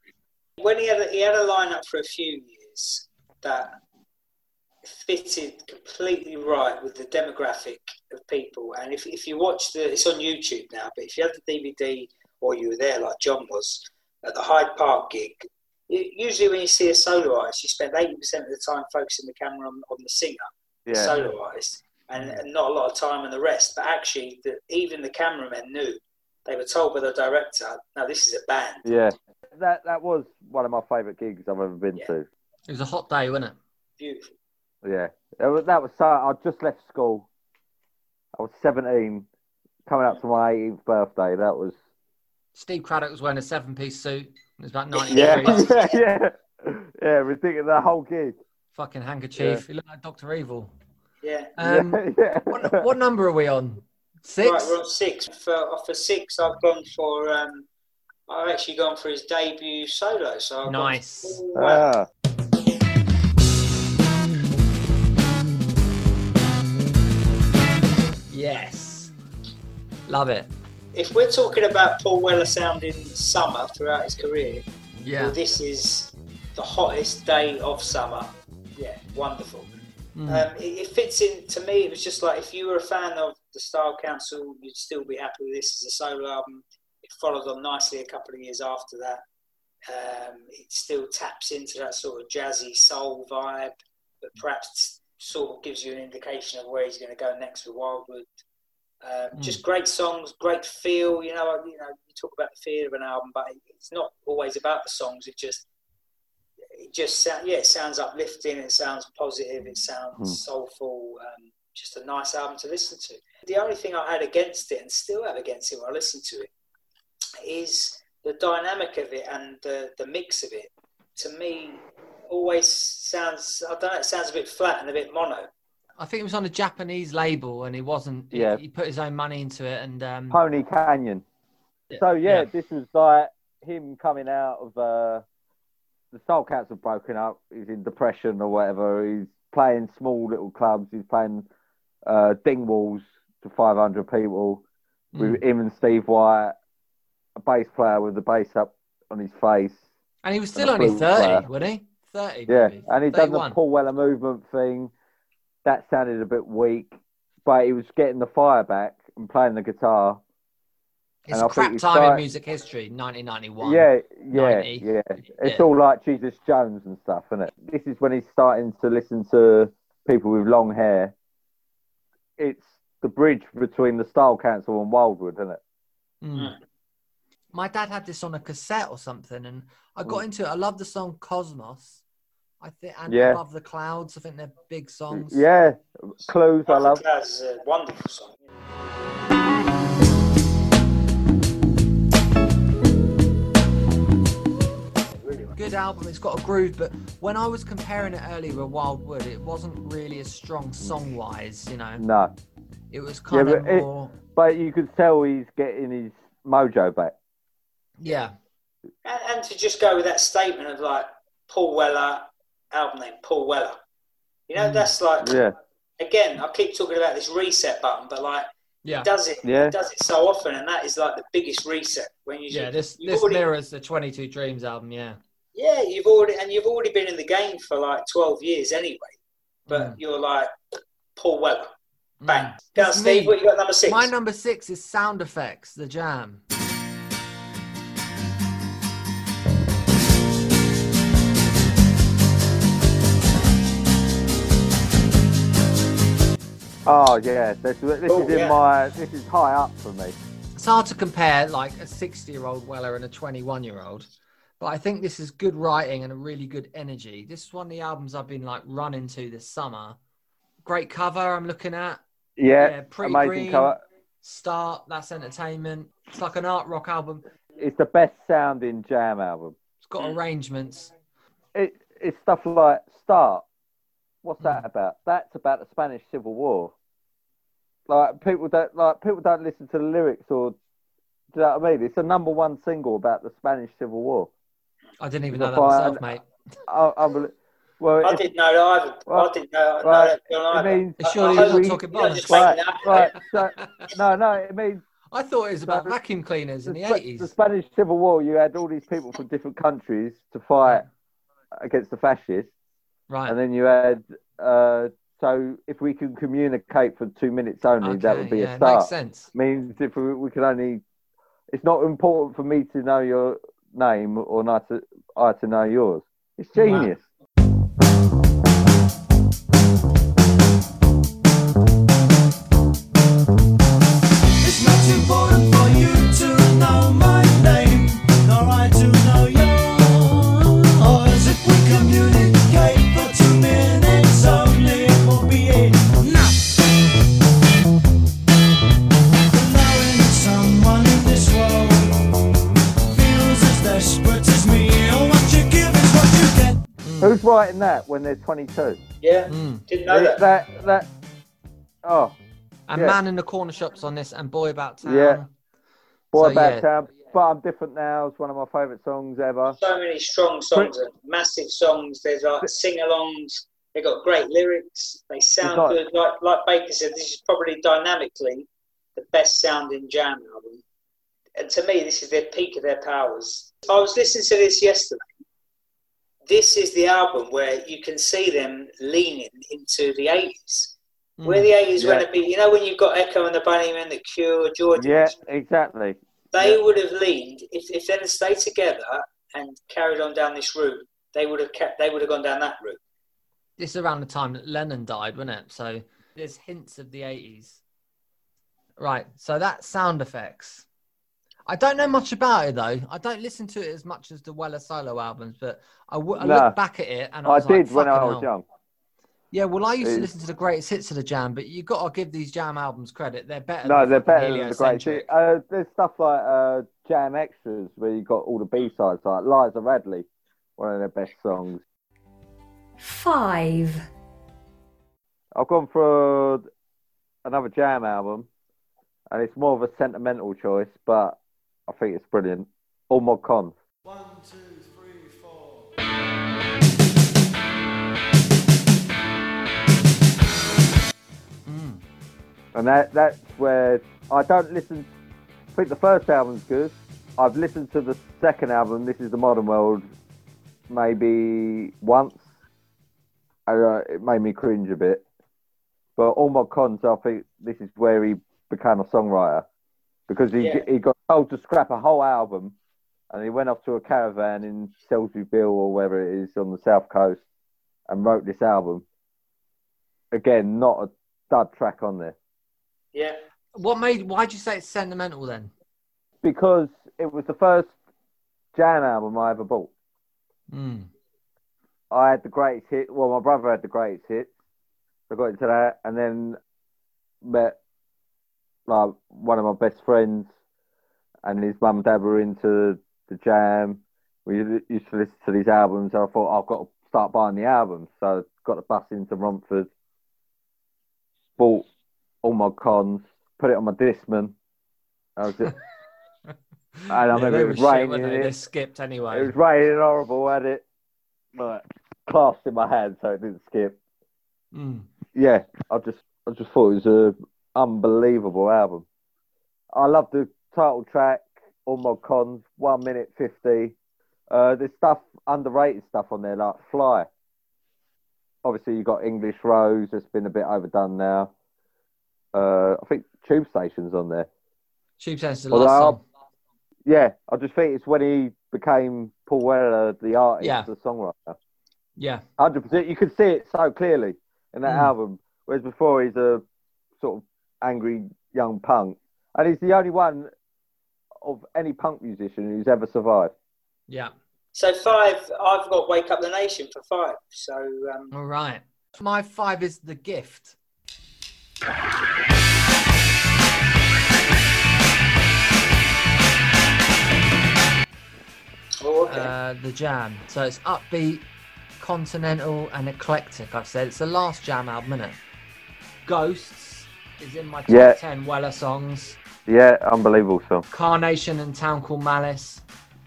B: When he had a, he had a lineup for a few years that fitted completely right with the demographic of people. And if, if you watch the, it's on YouTube now, but if you had the DVD or you were there like John was at the Hyde Park gig, u- usually when you see a solo artist, you spend 80% of the time focusing the camera on, on the singer. the
C: Yeah,
B: solo artist, and, and not a lot of time on the rest. But actually, the, even the cameramen knew. They were told by the director, "Now this is a band."
C: yeah. That that was one of my favourite gigs I've ever been
B: Yeah.
C: to.
A: it was a hot day, wasn't it?
B: Beautiful.
C: Yeah, that was, that was so. I just left school, I was 17, coming up to my 18th birthday. That was
A: Steve Cradock was wearing a seven-piece suit. It was about 90
C: yeah,
A: degrees. (laughs)
C: yeah, yeah, yeah. Ridiculous. The whole gig.
A: Fucking handkerchief. He looked like Doctor Evil.
B: Yeah.
A: Um,
C: yeah, (laughs) yeah.
A: what, what number are we on? Six.
B: Right, we're on six. For for six, I've gone for. Um, I've actually gone for his debut solo. So I've gone
A: Nice.
B: for Paul
A: Yes. Love it.
B: If we're talking about Paul Weller sounding summer throughout his career,
A: Yeah.
B: well, this is the hottest day of summer. Yeah, wonderful.
A: Mm.
B: Um, it, it fits in to me. It was just like if you were a fan of the Style Council, you'd still be happy with this as a solo album. It followed on nicely a couple of years after that. Um, it still taps into that sort of jazzy soul vibe, but perhaps sort of gives you an indication of where he's going to go next with Wildwood. Um, Just great songs, great feel. You know, you know, you talk about the feel of an album, but it's not always about the songs. It just it just sound, yeah, it sounds uplifting. It sounds positive. It sounds soulful. Um, just a nice album to listen to. The only thing I had against it, and still have against it when I listen to it, is the dynamic of it and the the mix of it. To me, always sounds. I don't know. It sounds a bit flat and a bit mono.
A: I think it was on a Japanese label, and he wasn't.
C: Yeah.
A: He, put his own money into it, and um,
C: Pony Canyon.
A: Yeah.
C: So yeah,
A: Yeah.
C: this was like him coming out of uh, the Soul Council broken up. He's in depression or whatever. He's playing small little clubs. He's playing uh, Dingwalls to 500 people with him and Steve White, a bass player with the bass up on his face.
A: and he was still
C: a
A: only
C: flute
A: thirty,
C: player.
A: wasn't he? Thirty.
C: Yeah,
A: maybe.
C: and he done the
A: 31.
C: Paul Weller movement thing. That sounded a bit weak, but he was getting the fire back and playing the guitar.
A: It's
C: and
A: crap
C: think he
A: time in music history, 1991.
C: Yeah, yeah,
A: 90.
C: yeah. It's
A: Yeah.
C: all like Jesus Jones and stuff, isn't it? This is when he's starting to listen to people with long hair. It's the bridge between the Style Council and Wildwood, isn't it?
A: Mm. My dad had this on a cassette or something, and I got
C: Mm.
A: into it. I love the song Cosmos. I think, and
C: Yeah.
A: Above the Clouds. I think they're big songs.
C: Yeah, Clues, I love.
B: That's a wonderful song.
A: Good album. It's got a groove, but when I was comparing it earlier with Wildwood, it wasn't really as strong song wise. You know,
C: No,
A: it was kind
C: Yeah,
A: of
C: but it-
A: more.
C: but you could tell he's getting his mojo back.
A: Yeah,
B: And, and to just go with that statement of like Paul Weller, album name Paul Weller. You know,
A: Mm.
B: that's like
C: Yeah,
B: again. I keep talking about this reset button, but like
A: yeah,
B: it does it,
C: Yeah.
B: it does it so often, and that is like the biggest reset when you
A: yeah. This this
B: already-
A: mirrors the Twenty Two Dreams album. Yeah,
B: yeah you've already and you've already been in the game for like twelve years anyway, but
A: Mm.
B: you're like Paul Weller,
A: Mm.
B: bang. Go Steve.
A: me.
B: What you got number six?
A: My number six is Sound Affects, The Jam.
C: Oh yeah, this, this
B: Oh,
C: is in
B: yeah.
C: my. This is high up for me.
A: It's hard to compare like a 60 year old Weller and a 21 year old, but I think this is good writing and a really good energy. This is one of the albums I've been like running to this summer. Great cover I'm looking at.
C: Yeah,
A: Yeah, pretty
C: amazing
A: green.
C: cover.
A: Start, that's entertainment. It's like an art rock album.
C: It's the best sounding jam album.
A: It's got arrangements.
C: It, it's stuff like Start. What's that
A: Mm.
C: about? That's about the Spanish Civil War. Like people don't like people don't listen to the lyrics or do you know what I mean? It's a number one single about the Spanish Civil War.
A: I didn't even know that myself,
C: fire-
A: mate.
C: I, I, well,
B: I
C: it,
B: didn't know that either.
C: Well,
B: I didn't know, know
C: right,
B: that John
C: it
B: either.
C: means
A: It's surely
B: I- I
A: not talking
B: you're not
A: bollocks.
B: just making
C: right,
B: that
C: right. So, no, no, it means
A: I thought it was about
C: So-
A: vacuum cleaners in the
C: Spa-
A: 80s.
C: the Spanish Civil War. You had all these people from different countries to fight against the fascists.
A: Right.
C: And then you had, uh, so if we can communicate for two minutes only, that would be
A: yeah,
C: a start.
A: Makes sense.
C: Means if we, we can only, it's not important for me to know your name or not to, I to know yours. It's genius.
F: It's
C: Who's writing that when they're 22?
B: Yeah,
A: Mm.
B: didn't know that.
C: that that oh
A: And
C: Yeah.
A: Man in the Corner Shops on this, and Boy About Town.
C: Yeah. boy
A: So,
C: about
A: yeah.
C: town. But I'm different now. It's one of my favourite songs ever.
B: So many strong songs, and massive songs. There's like sing-alongs. They've got great lyrics. They sound
C: like-
B: good. Like like Baker said, this is probably dynamically the best sounding Jam album. And to me, this is their peak of their powers. I was listening to this yesterday. This is the album where you can see them leaning into the 80s.
A: Mm.
B: Where the 80s
C: Yeah.
B: went to be, you know, when you've got Echo and the Bunnymen, The Cure, George,
C: Yeah, exactly.
B: they
C: Yeah.
B: would have leaned if, if they'd have stayed together and carried on down this route. They would have kept. They would have gone down that route.
A: This is around the time that Lennon died, wasn't it? So there's hints of the 80s. Right. So that's sound affects. I don't know much about it though. I don't listen to it as much as the Weller solo albums, but I, w- I
C: No.
A: look back at it and I,
C: I
A: was
C: did
A: like,
C: when I
A: "Fucking
C: was
A: hell."
C: young.
A: Yeah, well, I used to listen to the greatest hits of the Jam, but you've got to give these Jam albums credit. They're better.
C: No,
A: than
C: they're better than the great.
A: Heliocentric.
C: Uh, there's stuff like uh, Jam Extras where you got all the B sides, like Liza Radley, one of their best songs.
G: 5,
C: I've gone for another Jam album, and it's more of a sentimental choice, but I think it's brilliant. All Mod Cons.
F: One, two, three, four.
A: Mm.
C: And that that's where I don't listen. I think the first album's good. I've listened to the second album. This is the Modern World, maybe once. Uh, it made me cringe a bit. But All Mod Cons, I think this is where he became a songwriter because he
B: Yeah.
C: he got told to scrap a whole album, and he went off to a caravan in Salisbury or wherever it is on the south coast, and wrote this album. Again, not a dud track on there.
B: Yeah,
A: What made? Why'd you say it's sentimental then?
C: because it was the first Jam album I ever bought.
A: Mm.
C: I had the greatest hit. Well, my brother had the greatest hit. I got into that, and then met like one of my best friends, and his mum and dad were into the Jam. We used to listen to these albums. And I thought I've got to start buying the albums, so I got the bus into Romford, bought All Mod Cons, put it on my Discman. I was just, (laughs) I remember it was raining it.
A: Skipped anyway.
C: It was raining horrible. Had it but clasped in my hand so it didn't skip.
A: Mm.
C: Yeah, I just I just thought it was a unbelievable album. I love the title track, All Mod Cons, one minute fifty. Uh, there's stuff underrated stuff on there like Fly. Obviously, you've got English Rose. That's been a bit overdone now. Uh, I think Tube Station's on there.
A: Tube is the last song.
C: Yeah, I just think it's when he became Paul Weller, the artist,
A: Yeah.
C: the songwriter.
A: Yeah.
C: Hundred percent. You could see it so clearly in that
A: Mm.
C: album. Whereas before, he's a sort of angry young punk, and he's the only one of any punk musician who's ever survived.
A: Yeah.
B: So five, I've got Wake Up the Nation for five. So um,
A: All right. My five is the gift.
B: oh, okay.
A: uh, the jam. So it's upbeat, continental, and eclectic. I said it's the last jam album, isn't it? Ghosts is in my top
C: Yeah.
A: ten Weller songs.
C: Yeah, unbelievable song.
A: Carnation and Town Called Malice.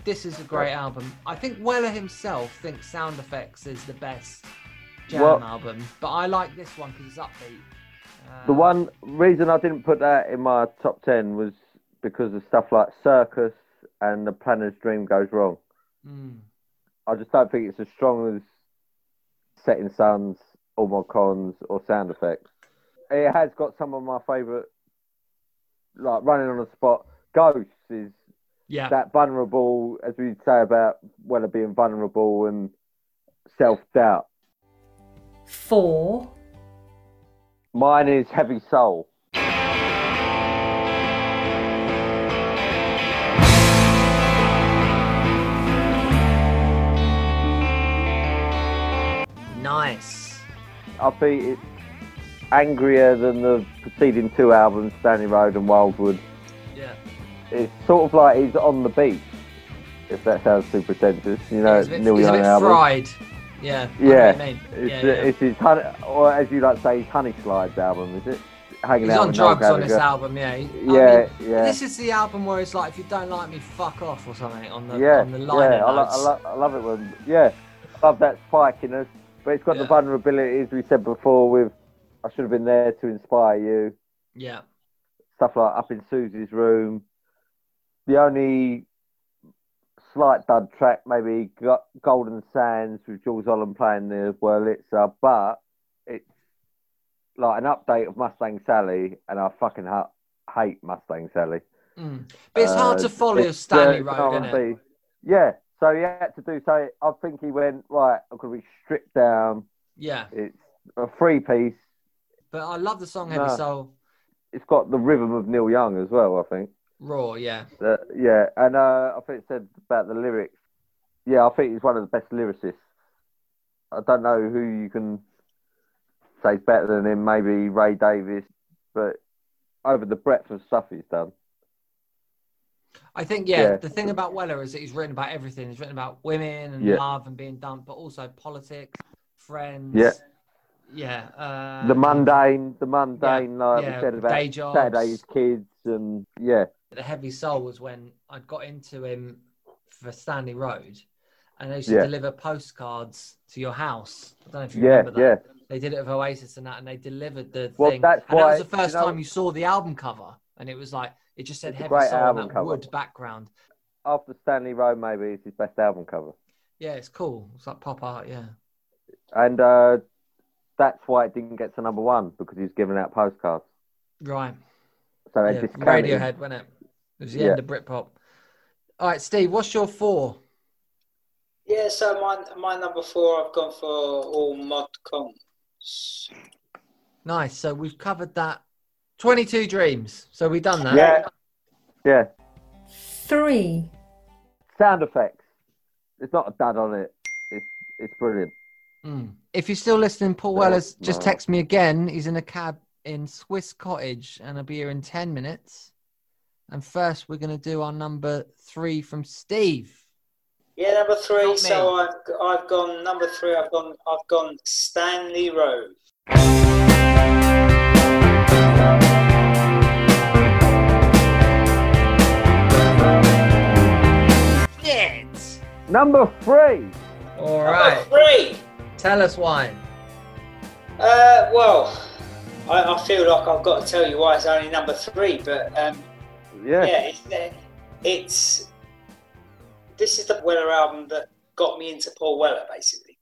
A: This is a great album. I think Weller himself thinks Sound Affects is the best jam
C: Well-
A: album, but I like this one because it's upbeat. Uh,
C: The one reason I didn't put that in my top ten was because of stuff like Circus and The Planner's Dream Goes Wrong.
A: mm,
C: I just don't think it's as strong as Setting Sons, All Mod Cons, or Sound Affects. It has got some of my favourite, like Running on the Spot. Ghosts is
A: yeah.
C: that vulnerable, as we say about Weller being vulnerable and self doubt.
G: 4,
C: Mine is Heavy Soul.
A: Nice.
C: I think it's angrier than the preceding two albums, Stanley Road and Wildwood.
A: Yeah.
C: It's sort of like he's on the beat, if that sounds too pretentious. You know,
A: He's a bit,
C: Neil Young album.
A: fried. Yeah.
C: Yeah,
A: mean.
C: It's,
A: yeah, yeah.
C: it's his honey, or as you like to say, his honey slides album, is it? Hanging
A: He's
C: out
A: on drugs on this album, yeah. I
C: Yeah,
A: mean,
C: yeah.
A: This is the album where it's like, if you don't like me, fuck off or something on the
C: yeah,
A: on the liner
C: yeah, I, lo- I, lo- I love it when, yeah, I love that spikiness, but it's got
A: Yeah.
C: the vulnerability, as we said before, with I should have been there to inspire you,
A: yeah.
C: stuff like Up in Susie's Room. The only slight dud track, maybe Go- Golden Sands with Jools Holland playing the Wurlitzer, but it's like an update of Mustang Sally, and I fucking ha- hate Mustang Sally.
A: Mm. But it's hard
C: Uh,
A: to follow
C: it's,
A: Stanley
C: uh,
A: Road, isn't it?
C: Yeah, so he had to do so. I think he went right. I'm gonna be stripped down.
A: Yeah.
C: It's a three piece.
A: But I love the song Heavy. Soul.
C: It's got the rhythm of Neil Young as well. I think.
A: Raw, yeah.
C: Uh, yeah, and uh, I think it said about the lyrics. Yeah, I think he's one of the best lyricists. I don't know who you can say is better than him. Maybe Ray Davies, but over the breadth of stuff he's done.
A: I think, yeah,
C: Yeah.
A: the thing about Weller is that he's written about everything. He's written about women and
C: Yeah.
A: love and being dumped, but also politics, friends.
C: Yeah.
A: Yeah. Uh,
C: the mundane, the mundane, like
A: yeah,
C: we said about
A: day jobs.
C: Saturday's kids, and yeah,
A: the heavy soul was when I got into him for Stanley Road, and they used to
C: Yeah.
A: deliver postcards to your house. I don't know if you
C: yeah,
A: remember that.
C: yeah.
A: They did it with Oasis and that, and they delivered the
C: Well,
A: thing.
C: that's
A: and that was the first
C: you know-
A: time you saw the album cover, and it was like it just said heavy soul on
C: album
A: that
C: cover.
A: wood background.
C: After Stanley Road, maybe it's his best album cover,
A: Yeah, it's cool. It's like pop art. Yeah.
C: and uh, that's why it didn't get to number one because he was giving out postcards.
A: Right.
C: So they
A: Yeah,
C: discounted.
A: Radiohead, wasn't it? It was the
C: Yeah.
A: end of Britpop. All right, Steve, what's your four?
B: Yeah, so my my number four, I've gone for all mod cons.
A: Nice. So we've covered that. 22 Dreams. So we've done that.
C: Yeah, yeah.
G: 3,
C: Sound affects. There's not a dud on it. It's it's brilliant.
A: Mm. If you're still listening, Paul
C: No,
A: Weller's just
C: no.
A: text me again. He's in a cab in Swiss Cottage and I'll be here in 10 minutes. And first, we're going to do our number three from Steve.
B: Yeah, number three.
A: Not.
B: So I've I've gone number three. I've gone I've gone Stanley Road.
A: Shit!
C: Number three.
A: All right.
B: Number three.
A: Tell us why.
B: Uh, well, I, I feel like I've got to tell you why it's only number three, but um,
C: Yeah.
B: yeah, it's, uh, it's this is the Weller album that got me into Paul Weller, basically.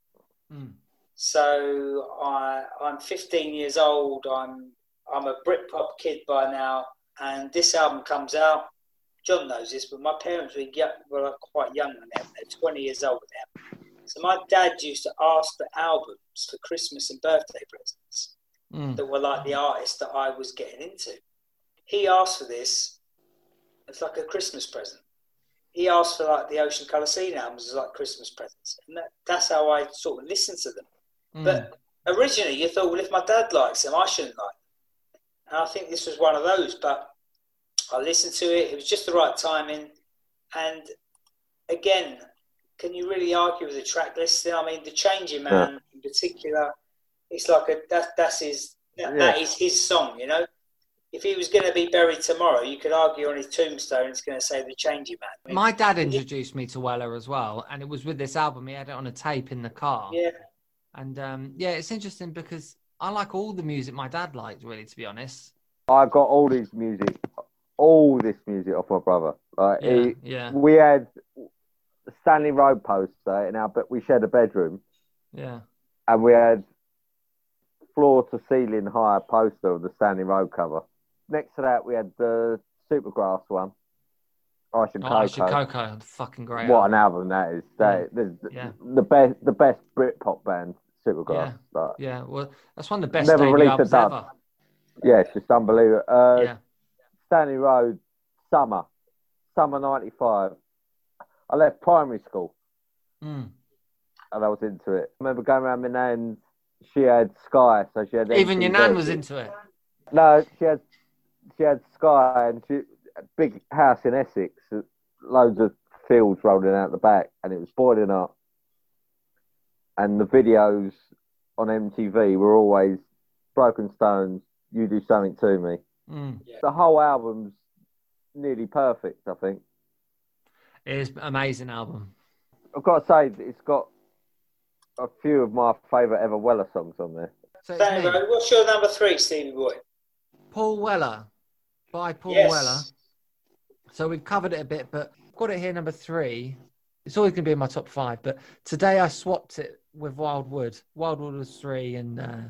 A: Mm.
B: So I, I'm 15 years old. I'm I'm a Britpop kid by now, and this album comes out. John knows this, but my parents were, young, were like quite young when they they're 20 years old now. So my dad used to ask for albums for Christmas and birthday presents
A: Mm.
B: that were like the artists that I was getting into. He asked for this. It's like a Christmas present. He asked for like the Ocean Colour Scene albums as like Christmas presents, and that, that's how I sort of listened to them.
A: Mm.
B: But originally, you thought, well, if my dad likes them, I shouldn't like them. And I think this was one of those. But I listened to it; it was just the right timing. And again, can you really argue with the track listing? I mean, the Changing Man in particular, it's like a that, that's his that, that
C: Yeah.
B: is his song. You know, if he was going to be buried tomorrow, you could argue on his tombstone it's going to say the Changing Man. I mean,
A: My dad introduced me to Weller as well, and it was with this album. He had it on a tape in the car.
B: yeah,
A: And um, yeah, it's interesting because I like all the music my dad liked, really, to be honest.
C: I got all this music, all this music off my brother. Like
A: Yeah,
C: he,
A: yeah,
C: we had a Stanley Road poster in our, but we shared a bedroom,
A: yeah.
C: and we had floor to ceiling high poster of the Stanley Road cover. Next to that, we had the Supergrass one. Ice and
A: Oh,
C: Coco.
A: I Should Coco, fucking great.
C: What
A: album.
C: an album that is! That, the,
A: Yeah.
C: the best, the best Britpop band, Supergrass. Like,
A: Yeah, well, that's one of the best
C: Never released a dub.
A: ever.
C: yeah, it's just unbelievable. Uh,
A: yeah,
C: Stanley Road, summer, summer '95. I left primary school
A: Mm.
C: and I was into it. I remember going around my nan's. She had Sky, so she had
A: Even your nan was into it.
C: No, she had she had Sky and she a big house in Essex, loads of fields rolling out the back, and it was boiling up. and the videos on MTV were always Broken Stones, You Do Something to Me.
A: Mm.
C: The whole album's nearly perfect, I think.
A: It is an amazing album.
C: I've got to say, it's got a few of my favourite ever Weller songs on there.
A: So it's
B: Danny what's your number three, Stevie Boy?
A: Paul Weller by Paul
B: yes.
A: Weller. So we've covered it a bit, but I've got it here number three. It's always going to be in my top five, but today I swapped it with Wildwood. Wildwood was three, and uh,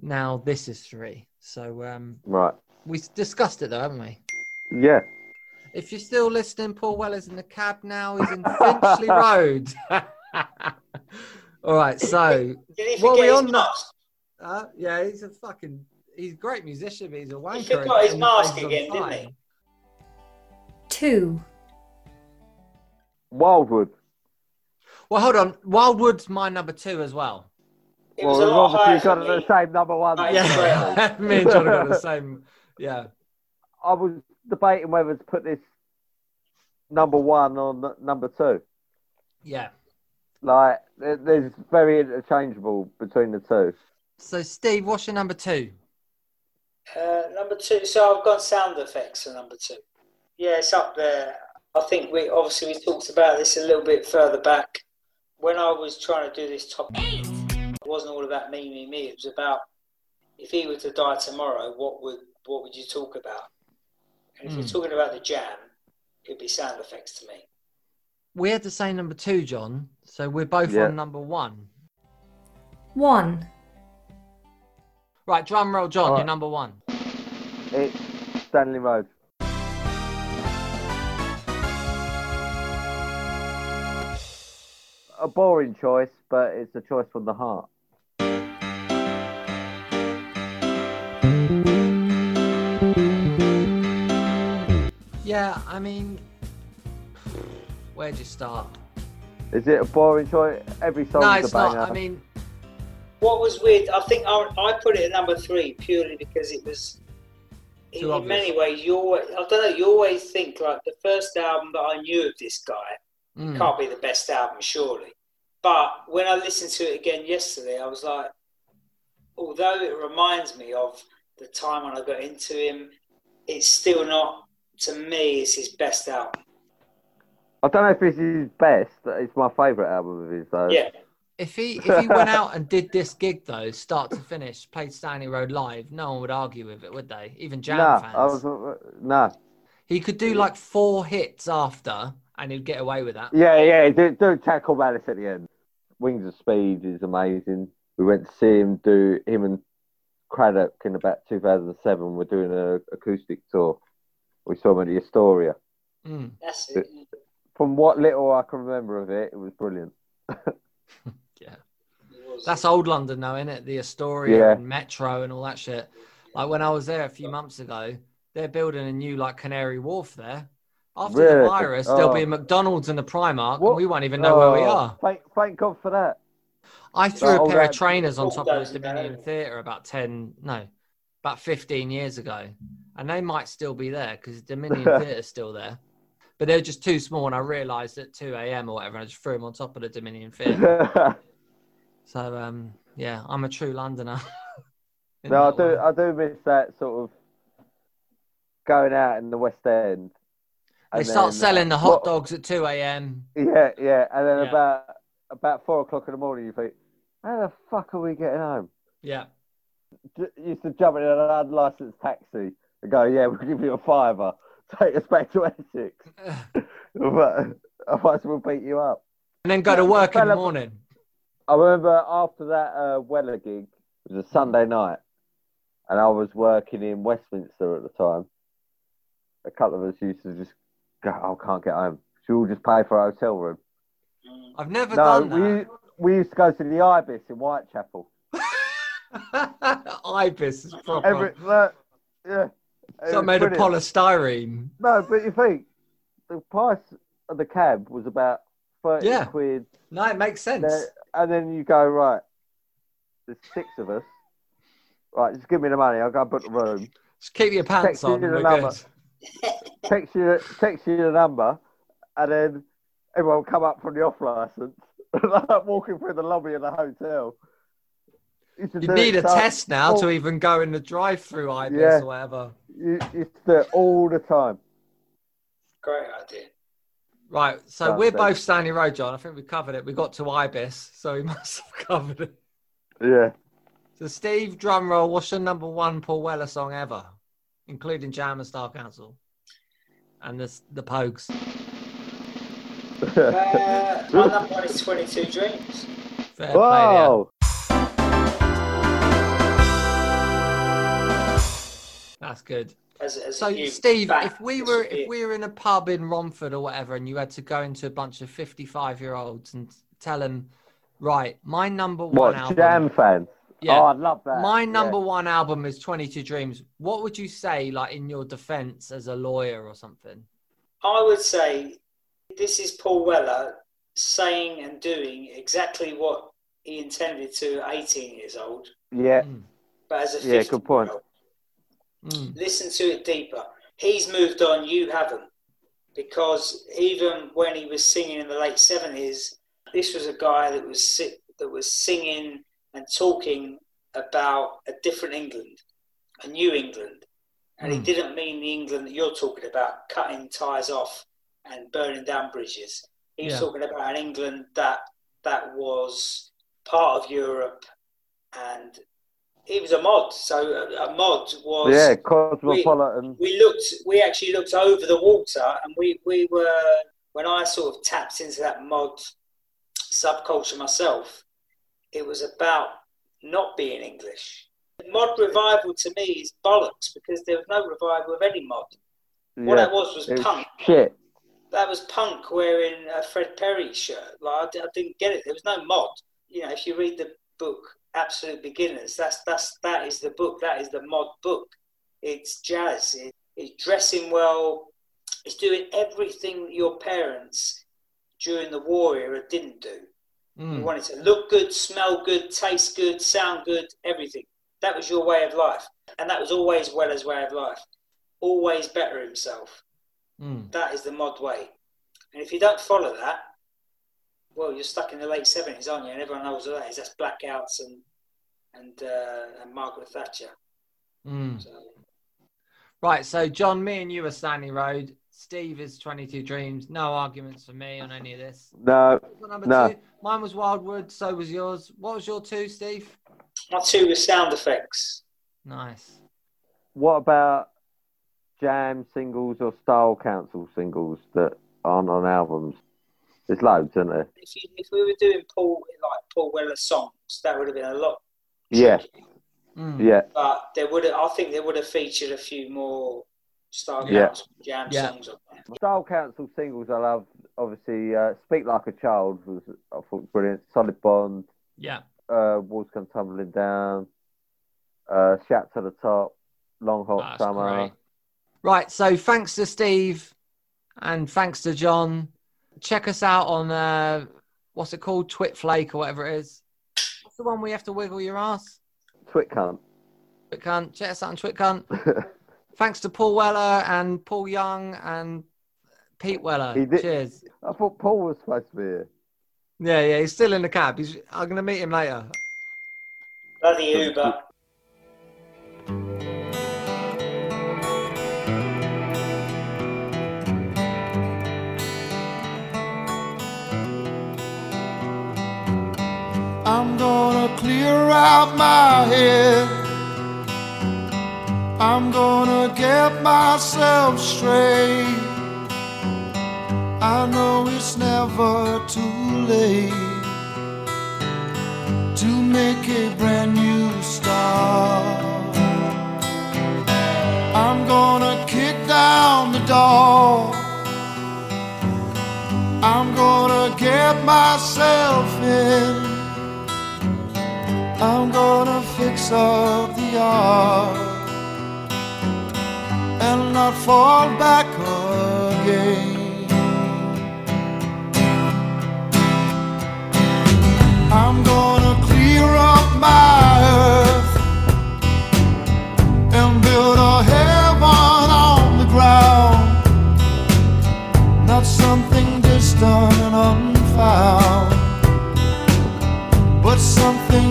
A: now this is three. So um,
C: Right.
A: we discussed it though, haven't we?
C: Yeah.
A: If you're still listening, Paul Weller's in the cab now. He's in Finchley (laughs) Road. All right, so
B: Did he
A: What are we
B: his
A: on now? uh, yeah, he's a fucking he's a great musician, but he's a wanker.
B: He forgot his mask
A: place is on
B: again, didn't he?
G: 2,
C: Wildwood.
A: Well, hold on. Wildwood's my number two as well.
B: It
C: well,
B: a
C: we've obviously got the same number one.
B: Right.
A: Yeah, (laughs) me and John have got the same. Yeah,
C: I was debating whether to put this number one or n- number two.
A: yeah.
C: Like, there- there's very interchangeable between the two.
A: So, Steve, what's your number two?
B: Uh, number two. So I've got sound affects for number two. Yeah, it's up there. I think we obviously we talked about this a little bit further back when I was trying to do this top. It wasn't all about me, me, me. It was about if he were to die tomorrow, what would what would you talk about? And if
A: Hmm.
B: you're talking about the jam, it'd be sound affects to me.
A: We had the same number two, John. So we're both
C: Yeah.
A: on number one.
G: 1,
A: Right, drum roll, John.
C: All
A: You're number one.
C: It's Stanley Road. A boring choice, but it's a choice from the heart.
A: Yeah, I mean, where'd you start?
C: Is it a boring choice? Every song's
A: no,
C: a
A: it's
C: banger.
A: not. I mean,
B: What was weird? I think I, I put it at number three purely because it was. In, in
A: obvious.
B: many ways, you always, I don't know. You always think like the first album that I knew of this guy
A: mm,
B: can't be the best album, surely. But when I listened to it again yesterday, I was like, although it reminds me of the time when I got into him, it's still not. To me, is his best album.
C: I don't know if it's his best. but It's my favourite album of his, though.
B: Yeah,
A: if he if he went out and did this gig though, start to finish, played Stanley Road live, no one would argue with it, would they? Even Jam
C: Nah,
A: fans.
C: I was, uh, nah.
A: He could do like four hits after, and he'd get away with that.
C: Yeah, yeah. Do, do Tackle Malice at the end. Wings of Speed is amazing. We went to see him do him and Cradock in about 2007. We're doing an acoustic tour. We saw him at the Astoria.
A: Mm.
B: that's it.
C: From what little I can remember of it, it was brilliant. (laughs)
A: Yeah, that's old London now, isn't it? The Astoria
C: Yeah.
A: and Metro and all that shit. Like when I was there a few months ago, they're building a new like Canary Wharf there. After the
C: Really?
A: virus, there'll be
C: Oh.
A: a McDonald's and a Primark,
C: What?
A: and we won't even know where we
C: Oh,
A: are.
C: Thank, thank God for that.
A: I threw
C: Oh,
A: a pair of trainers on
B: Oh,
A: top of the Dominion. Theatre about 10, no, about 15 years ago. And they might still be there because Dominion (laughs) Theatre's still there. But they're just too small. And I realised at 2 a.m. or whatever, I just threw them on top of the Dominion Theatre. (laughs) so, um, yeah, I'm a true Londoner. (laughs)
C: no, I do.
A: way.
C: I do miss that sort of going out in the West End.
A: They start
C: then,
A: selling the
C: uh,
A: hot
C: what-
A: dogs at 2 a.m.
C: Yeah, yeah, and then
A: Yeah.
C: about about four o'clock in the morning, you think, how the fuck are we getting home?
A: Yeah.
C: J- used to jump in an unlicensed taxi go, yeah, we'll give you a fiver, (laughs) take us back to Essex, (laughs) but otherwise we'll beat you up.
A: And then go to work in the morning.
C: I remember after that uh, Weller gig, it was a Sunday night, and I was working in Westminster at the time. A couple of us used to just go, oh, can't get home. Should we all just pay for a hotel room?
A: I've never
C: no,
A: done
C: we,
A: that.
C: we we used to go to the Ibis in Whitechapel. (laughs)
A: Ibis is proper.
C: Every, no, yeah. It
A: It's not
C: was
A: made of polystyrene.
C: No, but you think the price of the cab was about 30
A: Yeah.
C: quid.
A: No, it makes sense.
C: There- and then you go, right, there's six of us. Right, just give me the money. I'll go book the room.
A: Just keep your pants
C: Text you
A: on.
C: the
A: We're
C: number. (laughs) Text you, text you the number, and then everyone will come up from the off license. (laughs) like walking through the lobby of the hotel. Used to
A: You need
C: it
A: a
C: so-
A: test now to even go in the drive-through ibis
C: Yeah.
A: or whatever.
C: You used to all the time.
B: Great idea.
A: Right, so
C: Sounds
A: we're
C: good.
A: both Stanley Road, John. I think we covered it. We got to ibis, so we (laughs) must have covered it.
C: Yeah.
A: So, Steve, drum roll. What's your number one Paul Weller song ever, including Jam and Star Council, and the the Pogues? (laughs)
B: Uh, my number one is (laughs) 22 Dreams.
A: Fair play, yeah.
C: Wow.
A: That's good.
B: As, as
A: So, Steve, if we were if we were in a pub in Romford or whatever, and you had to go into a bunch of fifty-five-year-olds and tell them, right, my number one
C: What,
A: album,
C: Jam fans?
A: Yeah.
C: Oh, I'd love that.
A: my
C: Yeah.
A: number one album is Twenty Two Dreams. What would you say, like in your defense as a lawyer or something?
B: I would say this is Paul Weller saying and doing exactly what he intended to at 18 years old,
C: Yeah.
A: Mm,
B: but as a 50
C: Yeah, good point.
A: Mm,
B: Listen to it deeper. He's moved on, you haven't. Because even when he was singing in the late 70s, this was a guy that was that was singing and talking about a different England, a new England. And he
A: Mm.
B: didn't mean the England that you're talking about, cutting ties off and burning down bridges. He was
A: Yeah.
B: talking about an England that that was part of Europe, and he was a mod. So a, a mod was
C: Yeah, Cosmopolitan.
B: we we, looked we actually looked over the water and we we were when i sort of tapped into that mod subculture myself it was about not being english The mod revival to me is bollocks because there was no revival of any mod what
C: yeah.
B: that was was
C: It was
B: punk
C: shit.
B: that was punk wearing a fred perry shirt like I, I didn't get it there was no mod you know if you read the book absolute beginners that's that's that is the book that is the mod book it's jazz. It, it's dressing well. It's doing everything your parents during the war era didn't do. You
A: mm.
B: wanted to look good, smell good, taste good, sound good, everything. That was your way of life. And that was always Weller's way of life. Always better himself.
A: Mm.
B: That is the mod way. And if you don't follow that, well, you're stuck in the late 70s, aren't you? And everyone knows what that is. That's blackouts and and, uh, and Margaret Thatcher.
A: Mm.
B: So,
A: Right, so John, me and you are Stanley Road. Steve is 22 Dreams. No arguments for me on any of this.
C: No,
A: number
C: No.
A: two? Mine was Wildwood, so was yours. What was your two, Steve?
B: my two was sound affects.
A: Nice.
C: what about Jam singles or Style Council singles that aren't on albums? There's loads, isn't there?
B: if, you, if we were doing Paul like Paul Weller songs, that would have been a lot.
C: Yeah.
A: Mm.
C: yeah.
B: But there would have, I think there would have featured a few more Star
C: Yeah.
B: Council jam
A: Yeah.
B: songs on there.
C: Style Council singles I love. Obviously, uh, Speak Like a Child was I thought brilliant. Solid Bond.
A: Yeah.
C: Uh, Walls Come Tumbling Down. Uh, Shout to the Top. Long Hot
A: That's
C: Summer.
A: great. Right, so thanks to Steve and thanks to John. Check us out on uh, what's it called? Twitflake or whatever it is. What's the one where you have to wiggle your ass?
C: Twit cunt.
A: Twitcunt. Check us out on Twitcunt. (laughs) Thanks to Paul Weller and Paul Young and Pete Weller.
C: He did-
A: Cheers.
C: I thought Paul was supposed to be here.
A: Yeah, yeah, he's still in the cab. He's, I'm going to meet him later.
B: Bloody Uber.
D: Clear out my head. I'm gonna get myself straight. I know it's never too late to make a brand new start. I'm gonna kick down the door. I'm gonna get myself in. I'm gonna fix up the yard and not fall back again. I'm gonna clear up my earth and build a heaven on the ground, not something distant and unfound, but something.